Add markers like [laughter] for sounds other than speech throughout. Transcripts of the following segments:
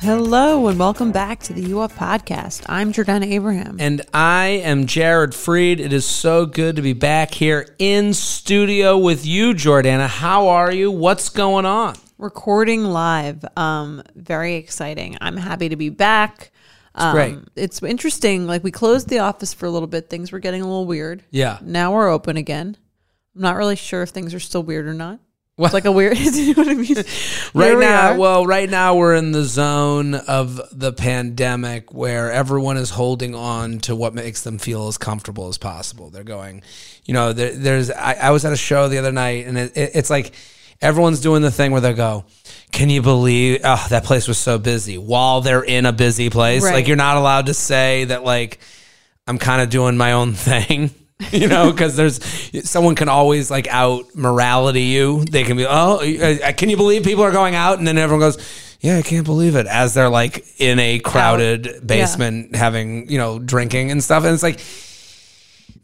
Hello and welcome back to the U Up podcast. I'm Jordana Abraham. And I am Jared Freid. It is so good to be back here in studio with you, Jordana. How are you? What's going on? Recording live. Um, very exciting. I'm happy to be back. It's great. Um, it's interesting. Like we closed the office for a little bit. Things were getting a little weird. Yeah. Now we're open again. I'm not really sure if things are still weird or not. It's like a weird. [laughs] you know what I mean? [laughs] Right we now, are. well, right now we're in the zone of the pandemic where everyone is holding on to what makes them feel as comfortable as possible. They're going, you know, there, there's. I, I was at a show the other night, and it, it, it's like everyone's doing the thing where they go, "Can you believe? Oh, that place was so busy." While they're in a busy place, Right. like you're not allowed to say that, like I'm kind of doing my own [laughs] thing. [laughs] you know, because there's someone can always like out morality you. They can be, oh, uh, can you believe people are going out? And then everyone goes, yeah, I can't believe it. As they're like in a crowded basement having, you know, drinking and stuff. And it's like,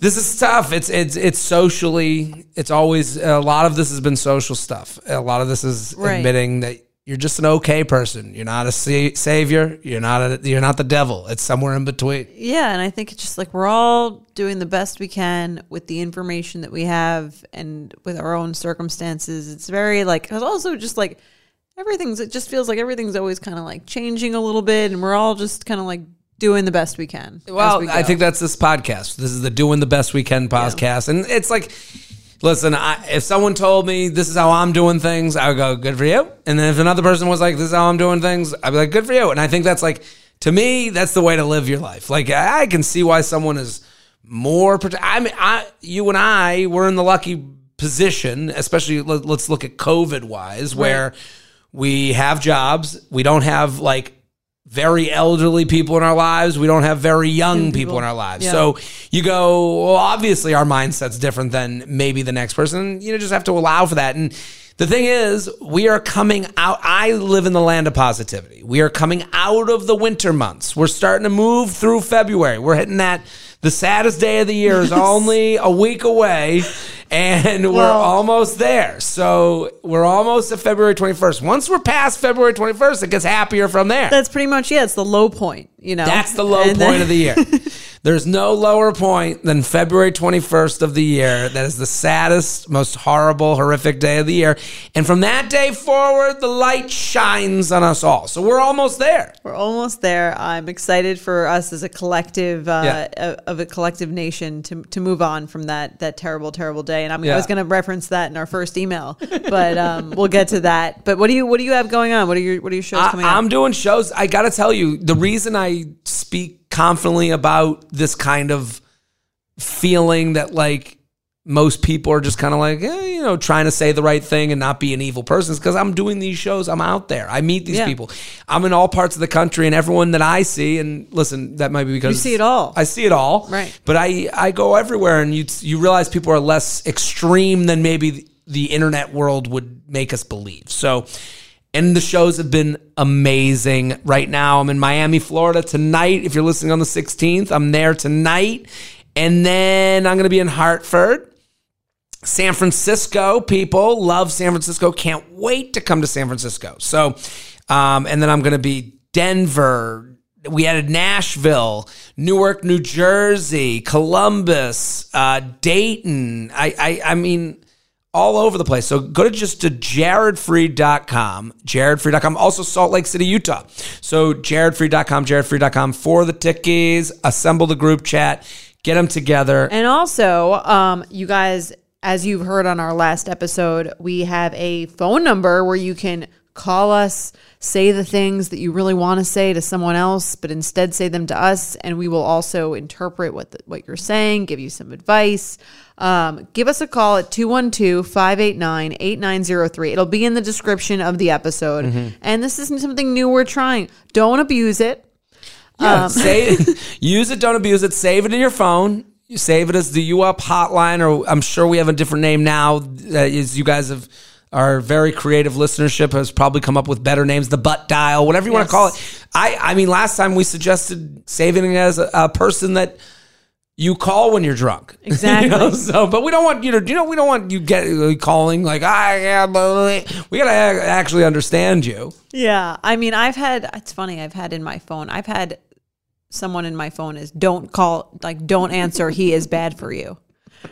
this is tough. It's it's it's socially. It's always a lot of this has been social stuff. A lot of this is Right. admitting that you're just an okay person. You're not a sa- savior. You're not a, you're not the devil. It's somewhere in between. Yeah, and I think it's just like we're all doing the best we can with the information that we have and with our own circumstances. It's very like it's also just like everything's it just feels like everything's always kind of like changing a little bit and we're all just kind of like doing the best we can. Well, we I think that's this podcast. This is the doing the best we can podcast, and it's like, listen, I, if someone told me this is how I'm doing things, I would go, good for you. And then if another person was like, this is how I'm doing things, I'd be like, good for you. And I think that's like, to me, that's the way to live your life. Like I I can see why someone is more. I mean, I, you and I, we're in the lucky position, especially let, let's look at COVID wise, where we have jobs, we don't have like very elderly people in our lives. We don't have very young people, in our lives. Yeah. So you go, well, obviously our mindset's different than maybe the next person. You know, just have to allow for that. And the thing is, we are coming out. I live in the land of positivity. We are coming out of the winter months. We're starting to move through February. We're hitting that. The saddest day of the year is [laughs] only a week away, and we're Well- almost there. So we're almost at February 21st. Once we're past February 21st, it gets happier from there. that's pretty much yeah, it's the low point, you know. That's the low And point then- of the year. [laughs] There's no lower point than February 21st of the year. That is the saddest, most horrible, horrific day of the year. And from that day forward, the light shines on us all. So we're almost there. We're almost there. I'm excited for us as a collective uh, Yeah. of- of a collective nation to to move on from that that terrible terrible day. And I'm, Yeah. I was going to reference that in our first email, but um, we'll get to that. But what do you what do you have going on? What are your what are your shows coming I, up? I'm doing shows. I got to tell you, the reason I speak confidently about this kind of feeling that like most people are just kind of like, eh, you know, trying to say the right thing and not be an evil person because I'm doing these shows. I'm out there. I meet these Yeah. people. I'm in all parts of the country and everyone that I see. And listen, that might be because you see it all. I see it all. Right. But I, I go everywhere and you, you realize people are less extreme than maybe the, the internet world would make us believe. So, and the shows have been amazing. Right now, I'm in Miami, Florida tonight. If you're listening on the 16th, I'm there tonight. And then I'm going to be in Hartford. San Francisco people love San Francisco. Can't wait to come to San Francisco. So, um, and then I'm going to be Denver. We added Nashville, Newark, New Jersey, Columbus, uh, Dayton. I, I, I mean, all over the place. So go to just to jaredfree.com, jaredfree.com, also Salt Lake City, Utah. So jaredfree.com, jaredfree.com for the tickies, assemble the group chat, get them together. And also, um, you guys, as you've heard on our last episode, we have a phone number where you can call us, say the things that you really want to say to someone else, but instead say them to us, and we will also interpret what the, what you're saying, give you some advice. Um, give us a call at 212-589-8903. It'll be in the description of the episode. Mm-hmm. And this isn't something new we're trying. Don't abuse it. Yeah, Um, say [laughs] use it, don't abuse it. Save it in your phone. You save it as the U Up hotline, or I'm sure we have a different name now. Uh, is you guys have our very creative listenership has probably come up with better names. The butt dial, whatever you want to call it. I I mean, last time we suggested saving it as a, a person that. You call when you're drunk, Exactly. [laughs] You know, so, but we don't want you to. You know, we don't want you get uh, calling like, ah, yeah, blah, blah, blah." we gotta actually understand you. Yeah. I mean, I've had, it's funny, I've had in my phone, I've had someone in my phone is don't call, like, don't answer, he is bad for you.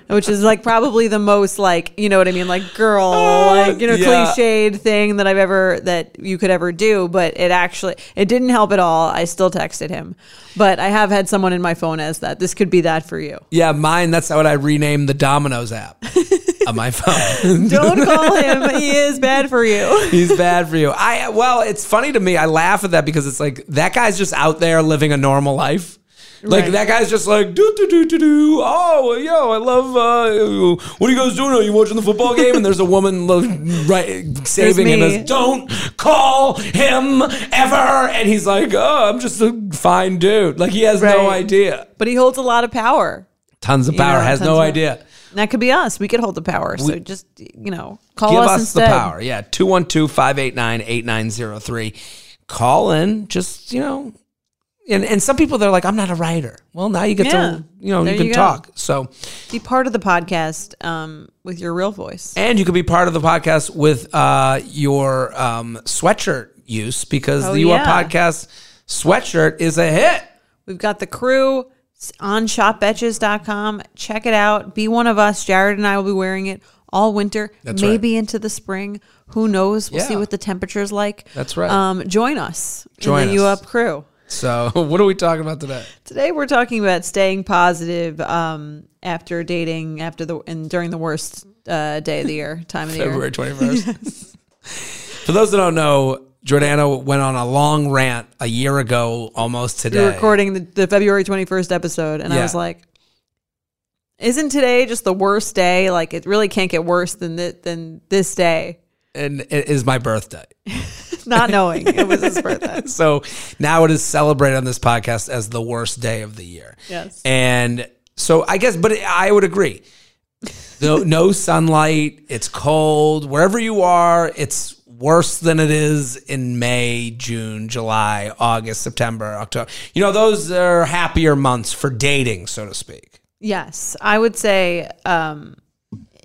Which is like probably the most like you know what I mean like girl ah, like you know yeah. cliched thing that I've ever that you could ever do but it actually it didn't help at all I still texted him but I have had someone in my phone as that this could be that for you Yeah, mine. That's what I renamed the Domino's app [laughs] on my phone. don't call him [laughs] he is bad for you He's bad for you. I well, it's funny to me. I laugh at that because it's like that guy's just out there living a normal life. Like Right. that guy's just like do do do do do. Oh, yo, I love. Uh, what are you guys doing? Are you watching the football game? And there's a woman lo- right saving him as don't call him ever. And he's like, oh, I'm just a fine dude. Like he has no Right. idea. but he holds a lot of power Tons of power. has tons no idea. And that could be us. We could hold the power. So just you know, call Give us, us, instead. the power. Yeah. 212 589 8903. Call in. Just, you know. And, and some people they're like, I'm not a writer. Well, now you get Yeah. to, you know, There you can you talk. So, Be part of the podcast um, with your real voice. and you could be part of the podcast with uh, your um, sweatshirt use because Oh, the Are yeah. Podcast sweatshirt is a hit. We've got the crew on shopbetches.com. Check it out. Be one of us. Jared and I will be wearing it all winter, That's maybe into the spring. Who knows? We'll see what the temperature's like. That's right. Um, join us Join in the U. Up crew. So, [laughs] what are we talking about today? Today we're talking about staying positive um, after dating after the and during the worst uh, day of the year, [laughs] time of the year. February 21st. [laughs] For those that don't know, Jordana went on a long rant a year ago almost We today. were recording the, the February 21st episode, and I was like, "Isn't today just the worst day? Like, it really can't get worse than thi- than this day." and it is my birthday. Not [laughs] knowing it was his birthday. [laughs] So now it is celebrated on this podcast as the worst day of the year. Yes. And so I guess, but I would agree. No, [laughs] no sunlight. It's cold. Wherever you are, it's worse than it is in May, June, July, August, September, October. You know, those are happier months for dating, so to speak. Yes, I would say um,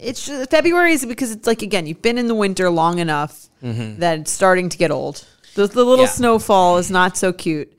it's just, February is because it's like again, you've been in the winter long enough mm-hmm. that it's starting to get old. The, the little Yeah. snowfall is not so cute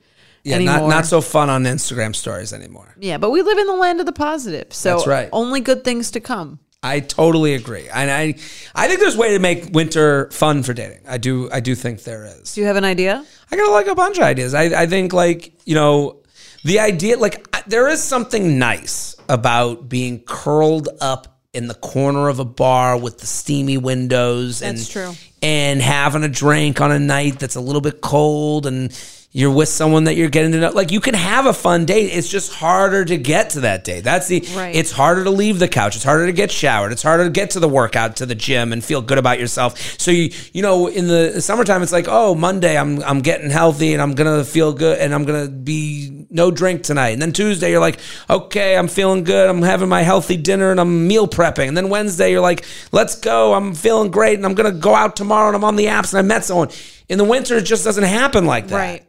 Yeah, anymore. not, not so fun on Instagram stories anymore. yeah, but we live in the land of the positive, so That's right. only good things to come. I totally agree. And I I think there's a way to make winter fun for dating. I do I do think there is. Do you have an idea? I got like a bunch of ideas. I, I think like, you know, the idea like there is something nice about being curled up in the corner of a bar with the steamy windows and That's true. and having a drink on a night that's a little bit cold and you're with someone that you're getting to know. Like you can have a fun date it's just harder to get to that date that's the Right. it's harder to leave the couch. It's harder to get showered. It's harder to get to the workout to the gym and feel good about yourself. So you you know in the summertime it's like oh monday i'm i'm getting healthy and i'm gonna feel good and i'm gonna be no drink tonight. And then tuesday you're like okay i'm feeling good. I'm having my healthy dinner and i'm meal prepping. And then wednesday you're like let's go. I'm feeling great and i'm gonna go out tomorrow and i'm on the apps and i met someone. In the winter it just doesn't happen like that. Right.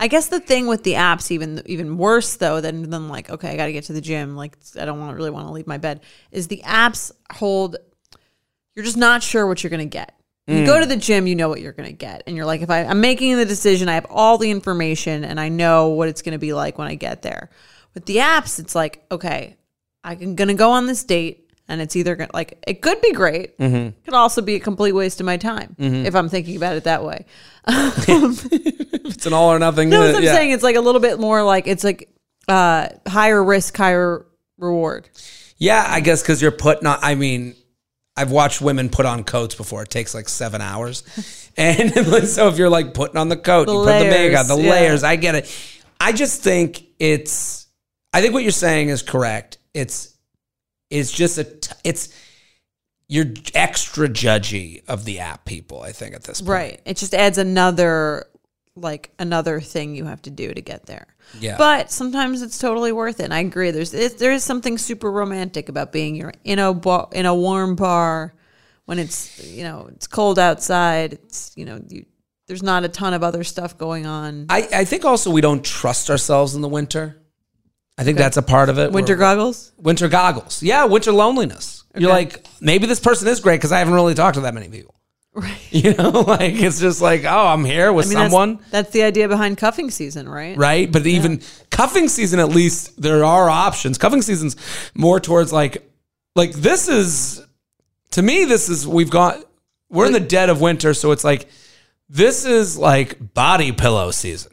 I guess the thing with the apps, even even worse though than than like, okay, I got to get to the gym. Like, I don't want really want to leave my bed. Is the apps hold? You're just not sure what you're gonna get. You Mm. go to the gym, you know what you're gonna get, and you're like, if I, I'm making the decision, I have all the information, and I know what it's gonna be like when I get there. With the apps, it's like, okay, I'm gonna go on this date, and it's either like it could be great, Mm-hmm. could also be a complete waste of my time if I'm thinking about it that way. [laughs] it's an all or nothing No, what I'm yeah. saying. It's like a little bit more like it's like uh higher risk, higher reward. Yeah, I guess because you're putting on. I mean, I've watched women put on coats before. It takes like seven hours, [laughs] and so if you're like putting on the coat, The you put the makeup, layers, the yeah. layers. I get it. I just think it's. I think what you're saying is correct. It's. It's just a. T- it's. You're extra judgy of the app people. I think at this point. Right. It just adds another like another thing you have to do to get there. Yeah. But sometimes it's totally worth it. And I agree. There's it, there is something super romantic about being you're in a bar, in a warm bar when it's you know it's cold outside. It's you know you, there's not a ton of other stuff going on. I, I think also we don't trust ourselves in the winter. I think that's a part of it. Winter goggles. winter goggles. Yeah, winter loneliness. You're like, maybe this person is great because I haven't really talked to that many people. Right. [laughs] You know, [laughs] like it's just like, oh, I'm here with I mean, someone, That's, that's the idea behind cuffing season, right? right? But even cuffing season, at least there are options. Cuffing season's more towards like, like this is, to me, this is we've got we're in the dead of winter, so it's like this is like body pillow season.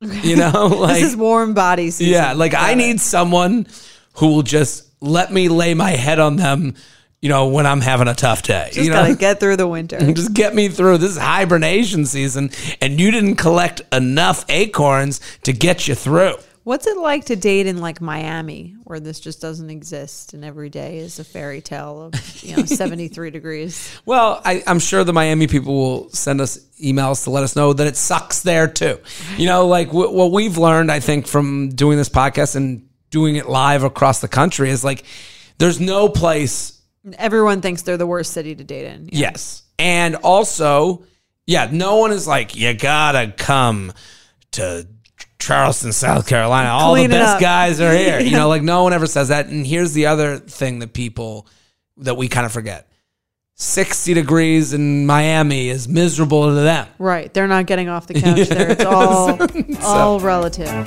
You know, like [laughs] this is warm body season. Yeah, like I need someone who will just let me lay my head on them, you know, when I'm having a tough day. Just you gotta know, get through the winter. [laughs] just get me through. This is hibernation season, and you didn't collect enough acorns to get you through. What's it like to date in like Miami, where this just doesn't exist, and every day is a fairy tale of you know [laughs] seventy three degrees? Well, I, I'm sure the Miami people will send us emails to let us know that it sucks there too. You know, like w- what we've learned, I think, from doing this podcast and doing it live across the country is like there's no place Everyone thinks they're the worst city to date in. Yeah. Yes. And also, yeah, no one is like, you gotta come to Charleston, South Carolina. All Clean the best guys are here. You know, like no one ever says that. And here's the other thing that people that we kind of forget. 60 degrees in Miami is miserable to them. Right. They're not getting off the couch there. It's [laughs] all all relative.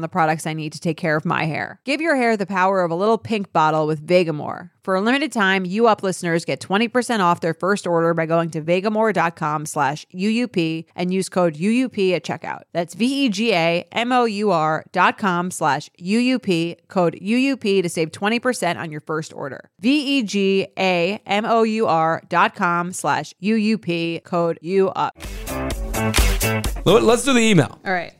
the products I need to take care of my hair. Give your hair the power of a little pink bottle with Vegamour. For a limited time, you up listeners get 20% off their first order by going to vegamour.com slash UUP and use code UUP at checkout. That's E V-E-G-A-M-O-U-R dot com slash UUP, code UUP to save 20% on your first order. E V-E-G-A-M-O-U-R dot com slash UUP, code UUP. Let- Let's do the email. All right.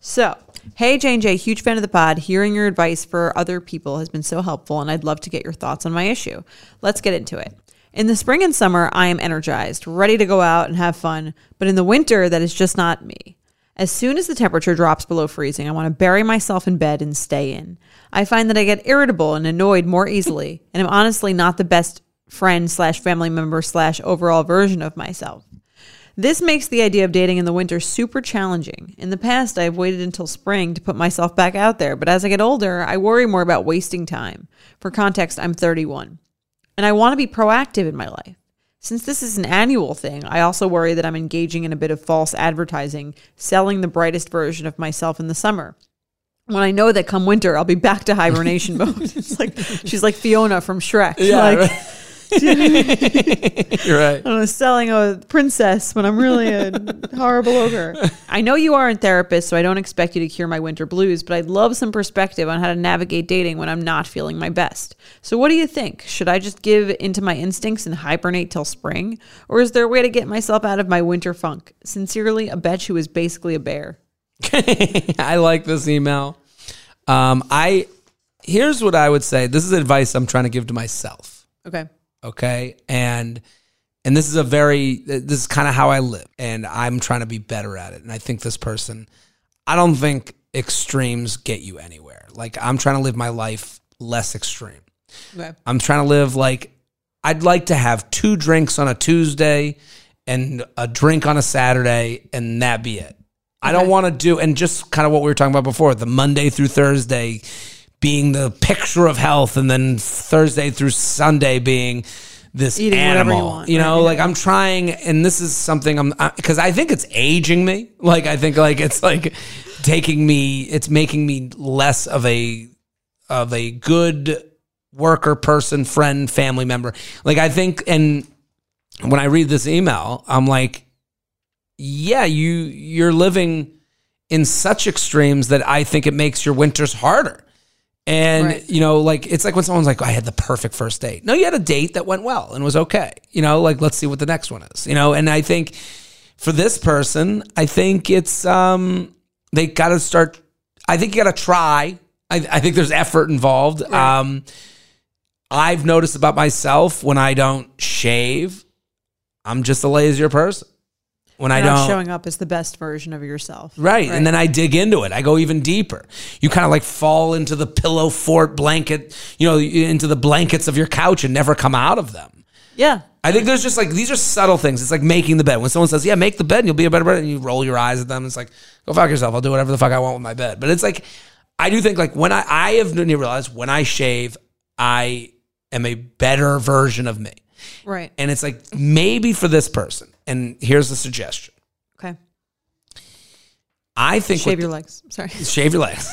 So, hey, J&J, huge fan of the pod. Hearing your advice for other people has been so helpful, and I'd love to get your thoughts on my issue. Let's get into it. In the spring and summer, I am energized, ready to go out and have fun, but in the winter, that is just not me. As soon as the temperature drops below freezing, I want to bury myself in bed and stay in. I find that I get irritable and annoyed more easily, and I'm honestly not the best friend slash family member slash overall version of myself. This makes the idea of dating in the winter super challenging. In the past, I've waited until spring to put myself back out there, but as I get older, I worry more about wasting time. For context, I'm 31. And I want to be proactive in my life. Since this is an annual thing, I also worry that I'm engaging in a bit of false advertising, selling the brightest version of myself in the summer. When I know that come winter, I'll be back to hibernation [laughs] mode. It's like she's like Fiona from Shrek. like, [laughs] You're right. I was selling a princess when I'm really a [laughs] horrible ogre. I know you aren't a therapist, so I don't expect you to cure my winter blues, but I'd love some perspective on how to navigate dating when I'm not feeling my best. So, what do you think? Should I just give into my instincts and hibernate till spring? Or is there a way to get myself out of my winter funk? Sincerely, a bitch who is basically a bear. [laughs] I like this email. Um, I here's what I would say. This is advice I'm trying to give to myself. Okay. Okay. And and this is a very this is kind of how I live. And I'm trying to be better at it. And I think this person, I don't think extremes get you anywhere. Like I'm trying to live my life less extreme. Okay. I'm trying to live like I'd like to have two drinks on a Tuesday and a drink on a Saturday and that be it. I don't want to do and just kind of what we were talking about before, the Monday through Thursday being the picture of health and then Thursday through Sunday being this Eating whatever you animal. want, you know, right, like I'm trying and this is something I'm because I think it's aging me. Like I think like it's like taking me it's making me less of a of a good worker, person, friend, family member. Like I think, and when I read this email, I'm like, yeah, you you're living in such extremes that I think it makes your winters harder. And Right. you know, like it's like when someone's like, "I had the perfect first date." No, you had a date that went well and was okay. You know, like let's see what the next one is. You know, and I think for this person, I think it's um they got to start. I think you got to try. I, I think there's effort involved. Um, I've noticed about myself when I don't shave, I'm just a lazier person. When I You're not don't, showing up as the best version of yourself. Right. And then I dig into it. I go even deeper. You kind of like fall into the pillow fort blanket, you know, into the blankets of your couch and never come out of them. Yeah. I think there's just like these are subtle things. It's like making the bed. When someone says, "Yeah, make the bed, and you'll be a better bed," and you roll your eyes at them, it's like, "Go fuck yourself. I'll do whatever the fuck I want with my bed." But it's like, I do think like when I I have realized when I shave, I am a better version of me, Right. and it's like maybe for this person. And here's a suggestion. Okay. I think Shave your legs. Sorry. [laughs] shave your legs.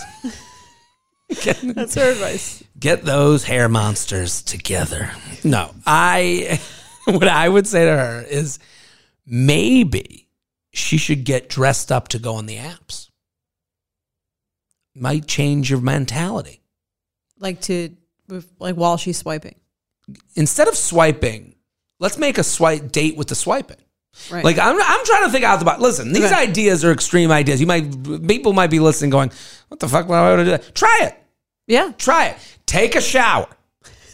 get, [laughs] That's her advice. get those hair monsters together. No, I. [laughs] What I would say to her is maybe she should get dressed up to go on the apps. Might change your mentality. Like to, like while she's swiping. Instead of swiping, let's make a swipe date with the swiping. Right. Like I'm, I'm trying to think out the box. Listen, these Okay. ideas are extreme ideas. You might people might be listening, going, "What the fuck? Why would I do that?" Try it. yeah. Try it. Take a shower.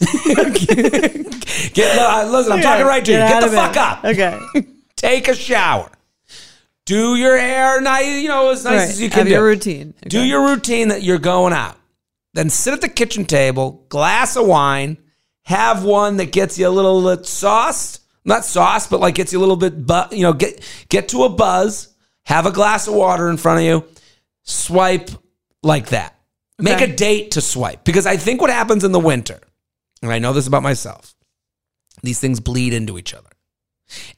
[laughs] Get uh, listen. I'm talking right to you. Get Get the fuck it. up. Okay. [laughs] Take a shower. Do your hair nice. You know as nice right. as you can Have do. your routine. Do your routine that you're going out. Then sit at the kitchen table, glass of wine, have one that gets you a little bit sauced. Not sauce, but like gets you a little bit, bu- you know, get get to a buzz. Have a glass of water in front of you. Swipe like that. Make a date to swipe because I think what happens in the winter, and I know this about myself, these things bleed into each other.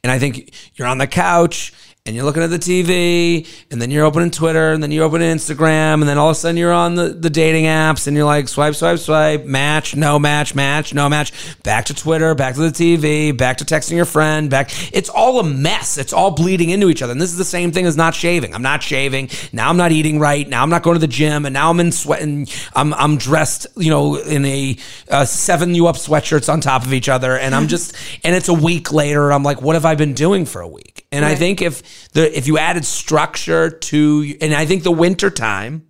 And I think you're on the couch and you're looking at the TV and then you're opening Twitter and then you're opening Instagram and then all of a sudden you're on the, the dating apps and you're like swipe, swipe, swipe, match, no match, match, no match, back to Twitter, back to the TV, back to texting your friend, back. It's all a mess. It's all bleeding into each other. And this is the same thing as not shaving. I'm not shaving. Now I'm not eating right. Now I'm not going to the gym and now I'm in sweat and I'm, I'm dressed, you know, in a uh, seven you up sweatshirts on top of each other. And I'm just, and it's a week later. I'm like, what have I been doing for a week? And I think if the, if you added structure to, and I think the winter time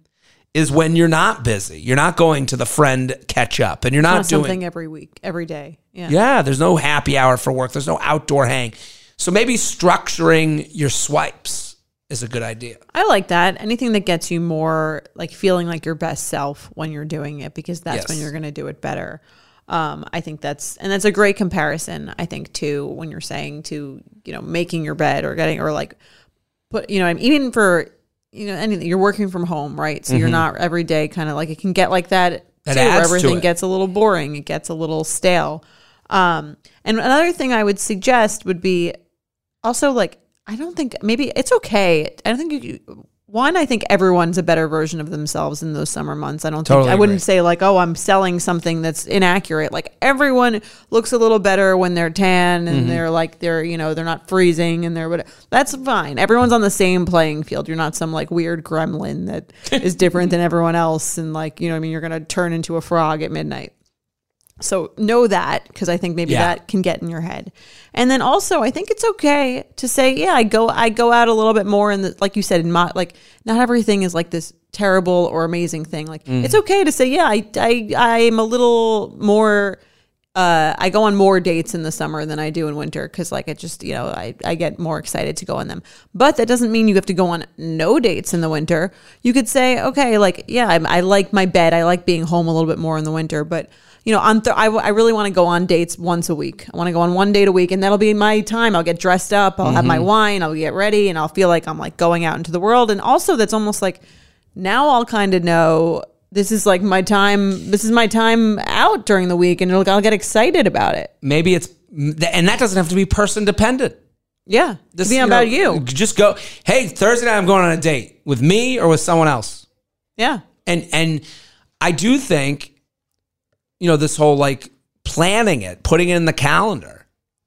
is when you're not busy. You're not going to the friend catch up and you're not Not doing, something every week, every day. Yeah. yeah, there's no happy hour for work. There's no outdoor hang. So maybe structuring your swipes is a good idea. I like that. Anything that gets you more like feeling like your best self when you're doing it, because that's when you're going to do it better. Um, I think that's and that's a great comparison. I think too when you're saying to you know making your bed or getting or like put you know I'm even for you know anything you're working from home right so you're not every day kind of like it can get like that, Mm-hmm. That too where adds to everything gets a little boring it gets a little stale um, and another thing I would suggest would be also like I don't think maybe it's okay. I don't think you. One, I think everyone's a better version of themselves in those summer months. I don't Totally think I wouldn't agree. say like, oh, I'm selling something that's inaccurate. Like everyone looks a little better when they're tan Mm-hmm. and they're like they're you know they're not freezing and they're what. That's fine. Everyone's on the same playing field. You're not some like weird gremlin that is different than [laughs] everyone else and like you know what I mean you're gonna turn into a frog at midnight. So know that because I think maybe Yeah. that can get in your head. And then also, I think it's okay to say, yeah, I go, I go out a little bit more, and like you said, in my like, not everything is like this terrible or amazing thing. Like, Mm. it's okay to say, yeah, I, I, I'm a little more uh, I go on more dates in the summer than I do in winter because, like, it just, you know, I, I get more excited to go on them. But that doesn't mean you have to go on no dates in the winter. You could say, okay, like, yeah, I, I like my bed. I like being home a little bit more in the winter. But, you know, on th- I, w- I really want to go on dates once a week. I want to go on one date a week, and that'll be my time. I'll get dressed up, I'll have my mm-hmm. wine, I'll get ready, and I'll feel like I'm like going out into the world. And also, that's almost like now I'll kind of know this is like my time. This is my time out during the week, and it'll, I'll get excited about it. Maybe it's and that doesn't have to be person dependent. Yeah, This, be you about know, you. Just go. Hey, Thursday night I'm going on a date with me or with someone else. Yeah, And and I do think, you know, this whole like planning it, putting it in the calendar.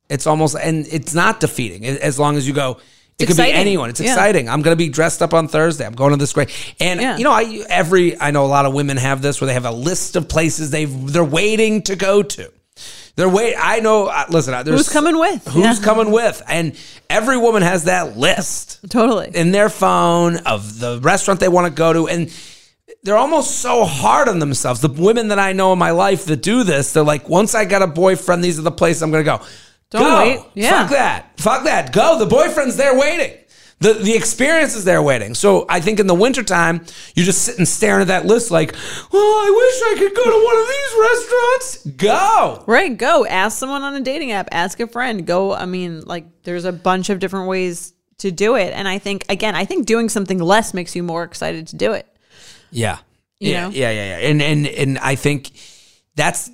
It's almost and it's not defeating as long as you go. It It's could be anyone. It's Yeah. exciting. I'm going to be dressed up on Thursday. I'm going to this great. And Yeah. you know, I every I know a lot of women have this where they have a list of places they they're waiting to go to. They're wait. I know. uh, Listen, uh, there's Who's coming with? Who's Yeah. coming with? And every woman has that list totally. in their phone of the restaurant they want to go to and they're almost so hard on themselves the women that i know in my life that do this they're like once i got a boyfriend these are the places i'm gonna go Don't go. wait. Yeah. fuck that fuck that go the boyfriend's there waiting the, the experience is there waiting. So I think in the wintertime, you're just sitting staring at that list like, oh, I wish I could go to one of these restaurants. Go. Right, go ask someone on a dating app, ask a friend, go. I mean, like, there's a bunch of different ways to do it, and I think again, I think doing something less makes you more excited to do it. Yeah. You yeah, know? yeah, yeah, yeah. And and and I think that's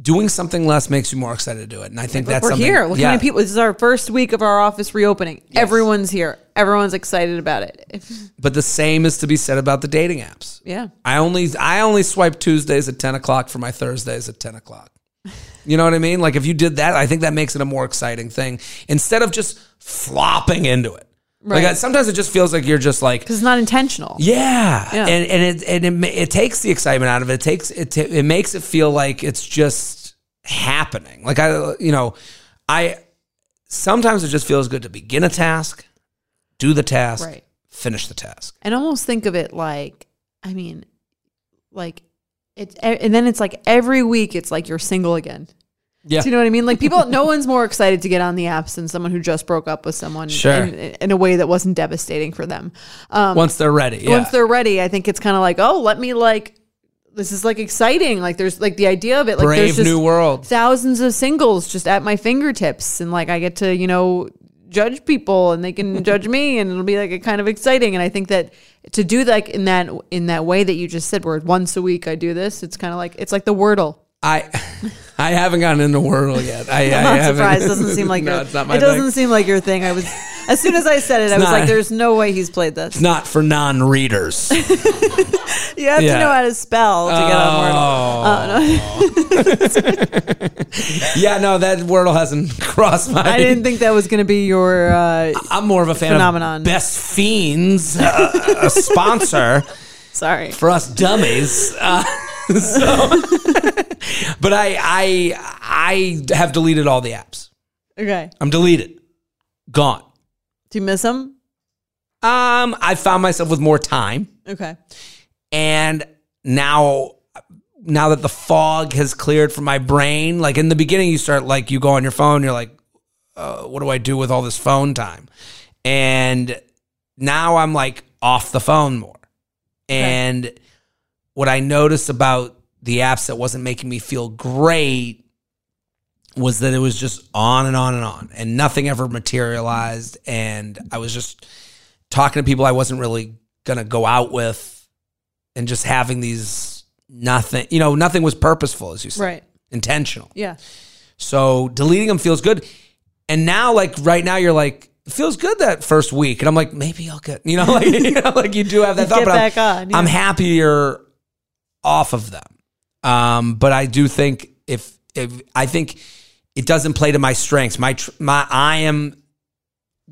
doing something less makes you more excited to do it. And I think that's We're here. Look yeah. many people. This is our first week of our office reopening. Everyone's here. Everyone's excited about it. [laughs] But the same is to be said about the dating apps. yeah. I only I only swipe Tuesdays at ten o'clock for my Thursdays at ten o'clock. You know what I mean? Like if you did that, I think that makes it a more exciting thing instead of just flopping into it. Like Right. I, sometimes it just feels like you're just like Because it's not intentional. Yeah, Yeah. and and it and it, it takes the excitement out of it. It takes it ta- it makes it feel like it's just happening. Like I, you know, I sometimes it just feels good to begin a task, do the task, Right. finish the task. and almost think of it like i mean like it's and then it's like every week it's like you're single again Yeah, do you know what i mean like people no one's more excited to get on the apps than someone who just broke up with someone Sure. in, in a way that wasn't devastating for them um, once they're ready. Yeah. once they're ready i think it's kind of like oh let me like this is like exciting like there's like the idea of it like there's brave just new world. thousands of singles just at my fingertips and like i get to you know judge people and they can [laughs] judge me and it'll be like a kind of exciting and i think that to do like in that in that way that you just said where once a week i do this it's kind of like it's like the wordle I I haven't gotten into Wordle yet. I, i'm not haven't- surprised doesn't seem [laughs] like no, your, it's not my it doesn't thing. seem like your thing i was as soon as i said it i was not- like there's no way he's played this It's not for non-readers. [laughs] you have Yeah. to know how to spell to get on wordle Oh. [laughs] yeah, no, that Wordle hasn't crossed my. i didn't think that was going to be your uh I'm more of a fan Phenomenon. of Best Fiends, uh, a sponsor sorry for us dummies. Uh, [laughs] so, [laughs] but I, I, I have deleted all the apps. okay I'm deleted, gone. do you miss them Um, I found myself with more time, okay and now, now that the fog has cleared from my brain, like in the beginning, you start like you go on your phone, you're like, uh, what do I do with all this phone time? And now I'm like off the phone more. And what I noticed about the apps that wasn't making me feel great was that it was just on and on and on and nothing ever materialized. And I was just talking to people I wasn't really going to go out with and just having these nothing, you know, nothing was purposeful, as you said, right intentional. yeah So deleting them feels good. And now, like right now, you're like, it feels good that first week. And I'm like, maybe I'll get, you know, [laughs] like, you know, like you do have that thought, Get but back I'm, on, yeah. I'm happier off of them. Um, but I do think if, if I think it doesn't play to my strengths, my, tr- my, I am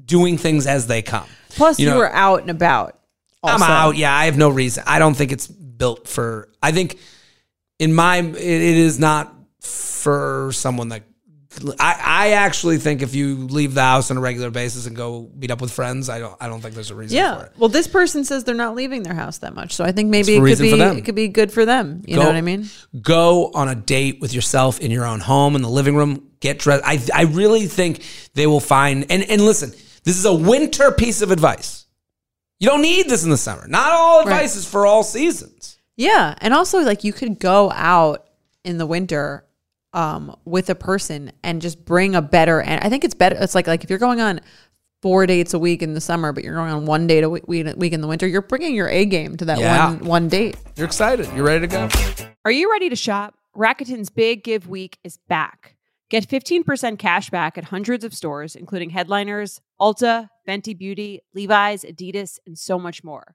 doing things as they come. Plus, You you, know- were out and about. I'm out. Yeah, I have no reason. I don't think it's built for. I think in my it, it is not for someone that I, I actually think if you leave the house on a regular basis and go meet up with friends, I don't I don't think there's a reason for Yeah. it. Well, this person says they're not leaving their house that much, so I think maybe it could be it could be good for them. You know what I mean? Go on a date with yourself in your own home in the living room. Get dressed. I I really think they will find and and listen. This is a winter piece of advice. You don't need this in the summer. Not all advice is for all seasons. Yeah, and also like you could go out in the winter um, with a person and just bring a better. And I think it's better. It's like like if you're going on four dates a week in the summer, but you're going on one date a week, week in the winter, you're bringing your A game to that Yeah. one one date. You're excited. You're ready to go? Are you ready to shop? Rakuten's Big Give Week is back. Get 15% cash back at hundreds of stores, including Headliners, Ulta, Fenty Beauty, Levi's, Adidas, and so much more.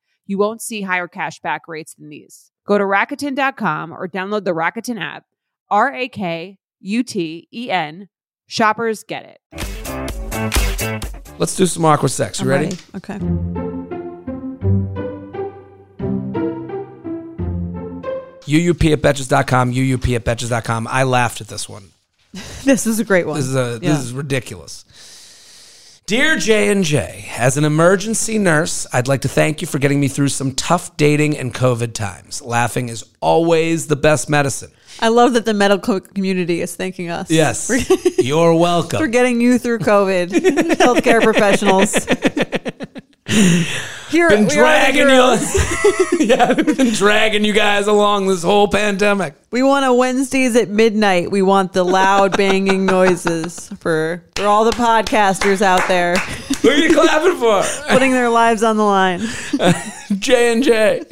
You won't see higher cashback rates than these. Go to Rakuten.com or download the Rakuten app. R A K U T E N. Shoppers get it. Let's do some awkward sex. You I'm ready? Okay. UUP at betches.com, UUP at betches.com. I laughed at this one. [laughs] This is a great one. This is a Yeah. this is ridiculous. Dear J and J, as an emergency nurse, I'd like to thank you for getting me through some tough dating and COVID times. Laughing is always the best medicine. I love that the medical community is thanking us. Yes, For, [laughs] you're welcome. for getting you through COVID. Healthcare professionals. [laughs] Here, been we are the dragging you. [laughs] yeah, we've been dragging you guys along this whole pandemic. We want a Wednesdays at midnight. We want the loud banging noises for for all the podcasters out there Who are you clapping for? [laughs] putting their lives on the line. [laughs] J and J.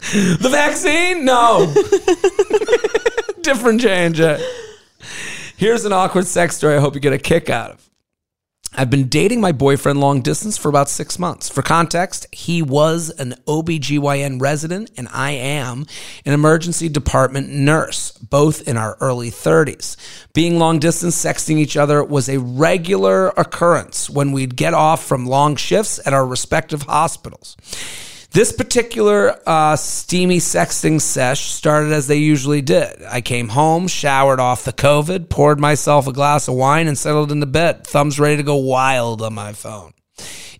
The vaccine? No. Different J and J. Here's an awkward sex story I hope you get a kick out of. I've been dating my boyfriend long distance for about six months. For context, he was an OBGYN resident and I am an emergency department nurse, both in our early 30s. Being long distance sexting each other was a regular occurrence when we'd get off from long shifts at our respective hospitals. This particular uh, steamy sexting sesh started as they usually did. I came home, showered off the COVID, poured myself a glass of wine, and settled into bed, thumbs ready to go wild on my phone.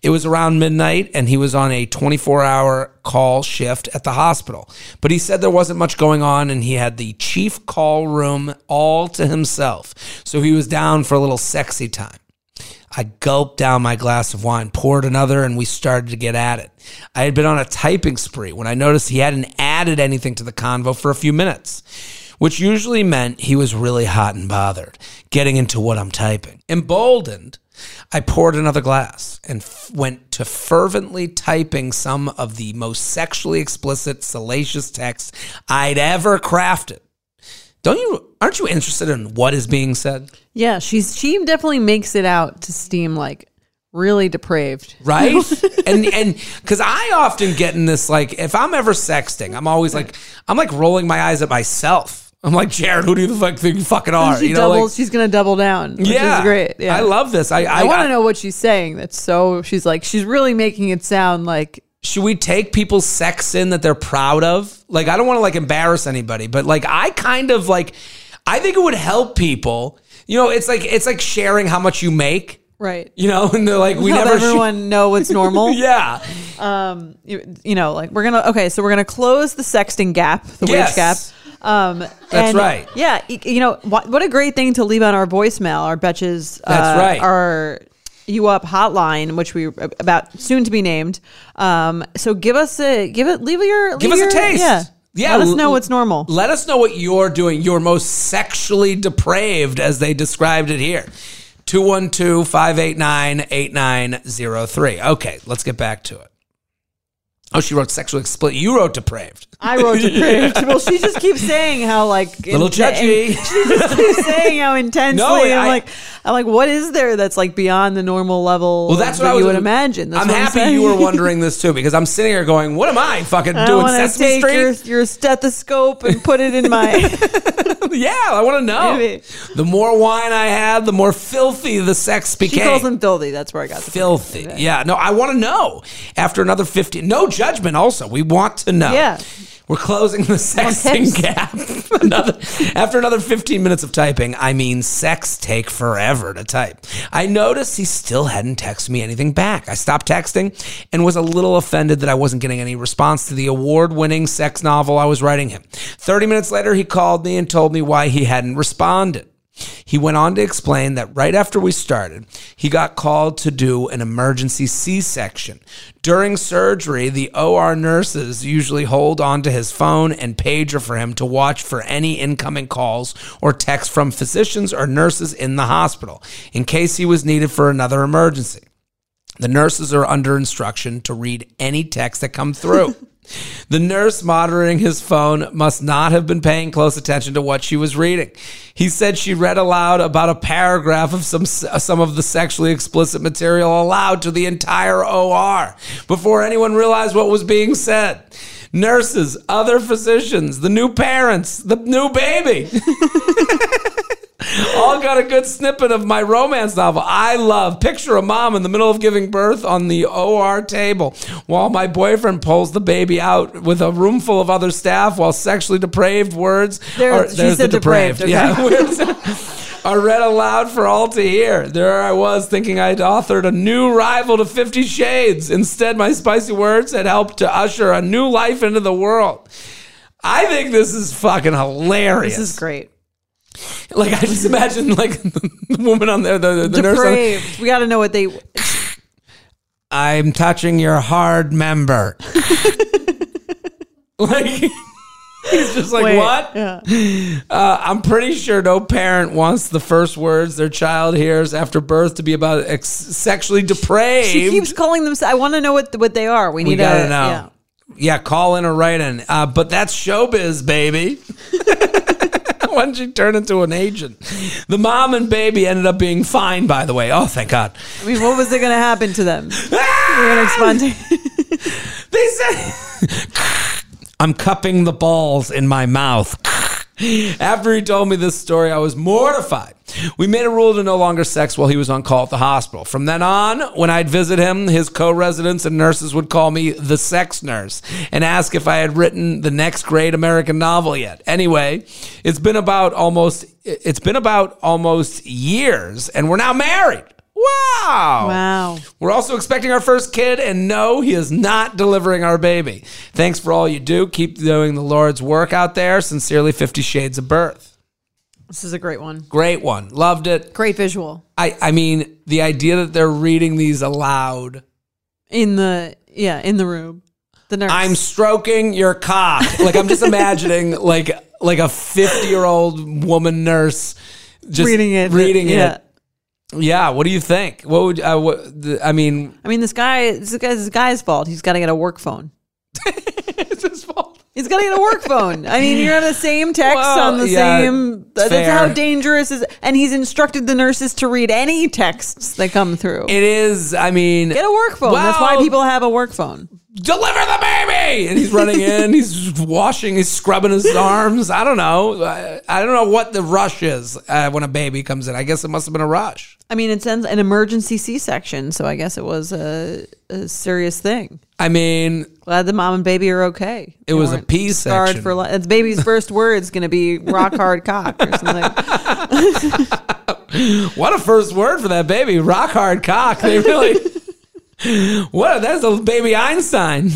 It was around midnight, and he was on a 24 hour call shift at the hospital. But he said there wasn't much going on, and he had the chief call room all to himself. So he was down for a little sexy time. I gulped down my glass of wine, poured another, and we started to get at it. I had been on a typing spree when I noticed he hadn't added anything to the convo for a few minutes, which usually meant he was really hot and bothered, getting into what I'm typing. Emboldened, I poured another glass and f- went to fervently typing some of the most sexually explicit, salacious text I'd ever crafted. Don't you? Aren't you interested in what is being said? Yeah, she's she definitely makes it out to steam like really depraved. right [laughs] and and because i often get in this like if i'm ever sexting i'm always like i'm like rolling my eyes at myself i'm like jared who do you the fuck think you fucking are she you know doubles. like she's gonna double down. Which yeah is great. Yeah, i love this i i, I, want to know what she's saying. That's so. She's like she's really making it sound like should we take people's sex in that they're proud of like i don't want to like embarrass anybody but like i kind of like i think it would help people you know it's like it's like sharing how much you make right. you know and they're like we Help never sh- everyone know what's normal. [laughs] yeah Um, you, you know, like we're gonna okay, so we're gonna close the sexting gap, the Yes. wage gap. Um, That's and, right. Yeah, you know what? What a great thing to leave on our voicemail. Our betches. Uh, That's right. Our you up hotline, which we about soon to be named. Um, so give us a give it leave your Give leave us a taste. Yeah, Yeah, Let us know what's normal. Let us know what you're doing. You're most sexually depraved, as they described it here. 212 589 8903. Okay, let's get back to it. Oh, she wrote sexually explicit. You wrote depraved. I wrote depraved. well, she just keeps [laughs] saying how like Little judgy. [laughs] She just keeps saying how intensely. No, I'm I- like, I'm like, what is there that's like beyond the normal level? Well, that's what that I was you would imagine. That's I'm happy saying. you were [laughs] wondering this too, because I'm sitting here going, "What am I fucking I doing? want to Sesame take Street?" your, your stethoscope and put it in my. yeah, I want to know. Maybe. The more wine I had, the more filthy the sex she became. calls them filthy. That's where I got the filthy. Yeah, no, I want to know. After another 15, no judgment. Also, we want to know. Yeah. We're closing the sexting gap. [laughs] another, after another 15 minutes of typing, I mean, sex take forever to type. I noticed he still hadn't texted me anything back. I stopped texting and was a little offended that I wasn't getting any response to the award winning sex novel I was writing him. 30 minutes later, he called me and told me why he hadn't responded. He went on to explain that right after we started, he got called to do an emergency C section. During surgery, the OR nurses usually hold onto his phone and pager for him to watch for any incoming calls or texts from physicians or nurses in the hospital in case he was needed for another emergency. The nurses are under instruction to read any text that come through. [laughs] the nurse monitoring his phone must not have been paying close attention to what she was reading. He said she read aloud about a paragraph of some some of the sexually explicit material aloud to the entire OR before anyone realized what was being said. Nurses, other physicians, the new parents, the new baby [laughs] all got a good snippet of my romance novel. I love picture a mom in the middle of giving birth on the OR table while my boyfriend pulls the baby out with a room full of other staff while sexually depraved words There- are, she there's said the depraved, okay. yeah [laughs] words are read aloud for all to hear. There I was thinking I'd authored a new rival to 50 Shades. Instead, my spicy words had helped to usher a new life into the world. I think this is fucking hilarious. This is great. Like I just imagine like [laughs] the woman on there, the, the nurse. On, Depraved. We got to know what they. I'm touching your hard member. [laughs] [laughs] like he's just like Wait, what? Yeah. Uh, I'm pretty sure no parent wants the first words their child hears after birth to be about ex- sexually depraved. She keeps calling them. I want to know what what they are. We need we gotta to know. Yeah. Yeah. call in or write in. Uh, but that's showbiz, baby. Why didn't she turn into an agent? The mom and baby ended up being fine, by the way. Oh, thank God. I mean, what was it going to happen to them? They're going to spontan- They said, [laughs] I'm cupping the balls in my mouth. [laughs] After he told me this story, I was mortified. We made a rule to no longer sex while he was on call at the hospital. From then on, when I'd visit him, his co residents and nurses would call me the sex nurse and ask if I had written the next great American novel yet. Anyway, it's been about almost it's been about almost years, and we're now married. Wow. Wow. We're also expecting our first kid, and no, he is not delivering our baby. Thanks for all you do. Keep doing the Lord's work out there. Sincerely, Fifty Shades of Birth. This is a great one. Great one. Loved it. Great visual I, I mean, the idea that they're reading these aloud. in the yeah in the room. The nurse. I'm stroking your cock. Like I'm just [laughs] imagining like like a 50 year old woman nurse just reading it. Reading it. Yeah. Yeah, what do you think? What would uh, what, the, I mean? I mean, this guy. This guy's this guy's fault. He's got to get a work phone. [laughs] It's his fault. He's got to get a work phone. I mean, you're on the same text Well, on the yeah, same. That's fair. how dangerous is. And he's instructed the nurses to read any texts that come through. It is. I mean, Get a work phone. That's why people have a work phone. Deliver the baby and he's running in he's washing he's scrubbing his arms i don't know i, I don't know what the rush is uh, when a baby comes in i guess it must have been a rush I mean, it sends an emergency C-section, so I guess it was a, a serious thing. i mean Glad the mom and baby are okay. It They was a weren't P scarred section. for life. It's baby's first word's going to be rock hard cock or something. [laughs] what a first word for that baby rock hard cock they really [laughs] [laughs] what that's a baby einstein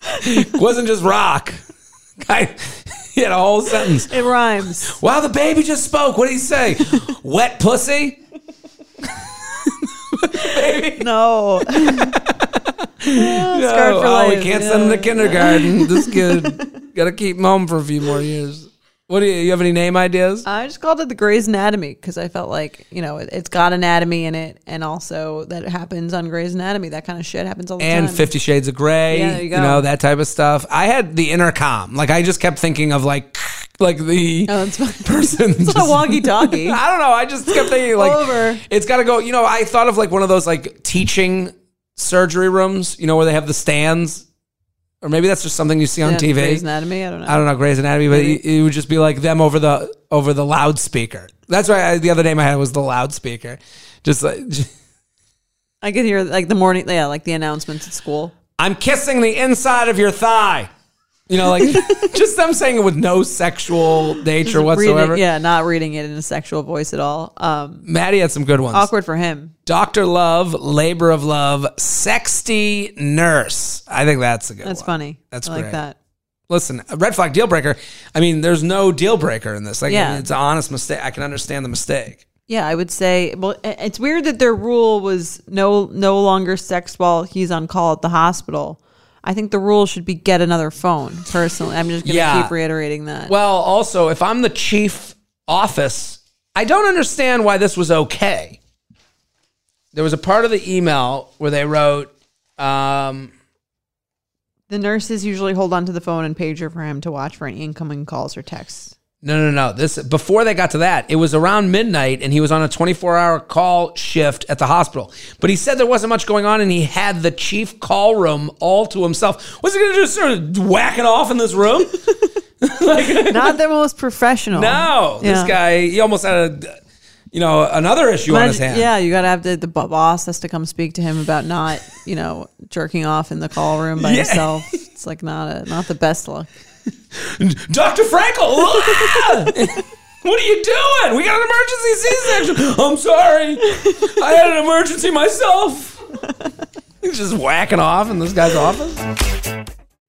[laughs] wasn't just rock [laughs] Guy, he had a whole sentence It rhymes. wow the baby just spoke what did he say wet pussy baby. No. No, scarred for oh, we can't send him to kindergarten. this kid got to keep him home for a few more years. What do you? You have any name ideas? I just called it the Grey's Anatomy because I felt like you know it, it's got anatomy in it, and also that it happens on Grey's Anatomy. That kind of shit happens all the time. and. Fifty Shades of Grey. Yeah, there you go. know that type of stuff. I had the intercom. Like I just kept thinking of like like the Oh, [laughs] person. It's a walkie-talkie. [laughs] I don't know. I just kept thinking like Over. it's got to go. You know, I thought of like one of those like teaching surgery rooms. You know, where they have the stands, or maybe that's just something you see on Yeah, TV. Grey's Anatomy. I don't know. I don't know Grey's Anatomy, but it, it would just be like them over the over the loudspeaker. That's why I, the other name I had was the loudspeaker. Just like I could hear like the morning, yeah, like the announcements at school. I'm kissing the inside of your thigh. You know, like [laughs] just them saying it with no sexual nature Reading- whatsoever. yeah, not reading it in a sexual voice at all. Um, Maddie had some good ones. awkward for him. Doctor Love, Labor of Love, Sexty Nurse. I think that's a good That's one. funny. That's I like that. Listen, red flag deal breaker. I mean, there's no deal breaker in this. Like, Yeah. it's an honest mistake. I can understand the mistake. Yeah, I would say. Well, it's weird that their rule was no no longer sex while he's on call at the hospital. I think the rule should be get another phone. Personally, I'm just gonna Yeah. keep reiterating that. Well, also, if I'm the chief office, I don't understand why this was okay. There was a part of the email where they wrote, um, the nurses usually hold onto the phone and pager for him to watch for any incoming calls or texts. No, no, no. This before they got to that, it was around midnight, and he was on a 24 hour call shift at the hospital. But he said there wasn't much going on, and he had the chief call room all to himself. What's he gonna do? Sort of whacking off in this room? [laughs] like, [laughs] Not the most professional. no, this guy. He almost had a, you know, another issue on his Imagine- hand. Yeah, you gotta have the the boss has to come speak to him about not, you know, jerking off in the call room by [laughs] Yeah. himself. It's like not a not the best look. Dr. Frankel, [laughs] what are you doing? We got an emergency C-section. I'm sorry. I had an emergency myself. He's just whacking off in this guy's office.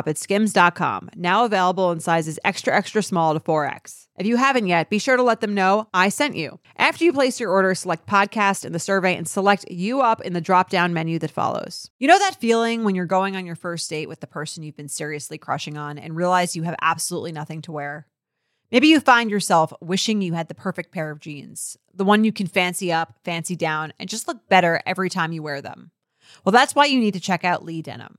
at skims.com, now available in sizes extra, extra small to 4X. If you haven't yet, be sure to let them know I sent you. After you place your order, select podcast in the survey and select you up in the drop down menu that follows. You know that feeling when you're going on your first date with the person you've been seriously crushing on and realize you have absolutely nothing to wear? Maybe you find yourself wishing you had the perfect pair of jeans, the one you can fancy up, fancy down, and just look better every time you wear them. Well, that's why you need to check out Lee Denim.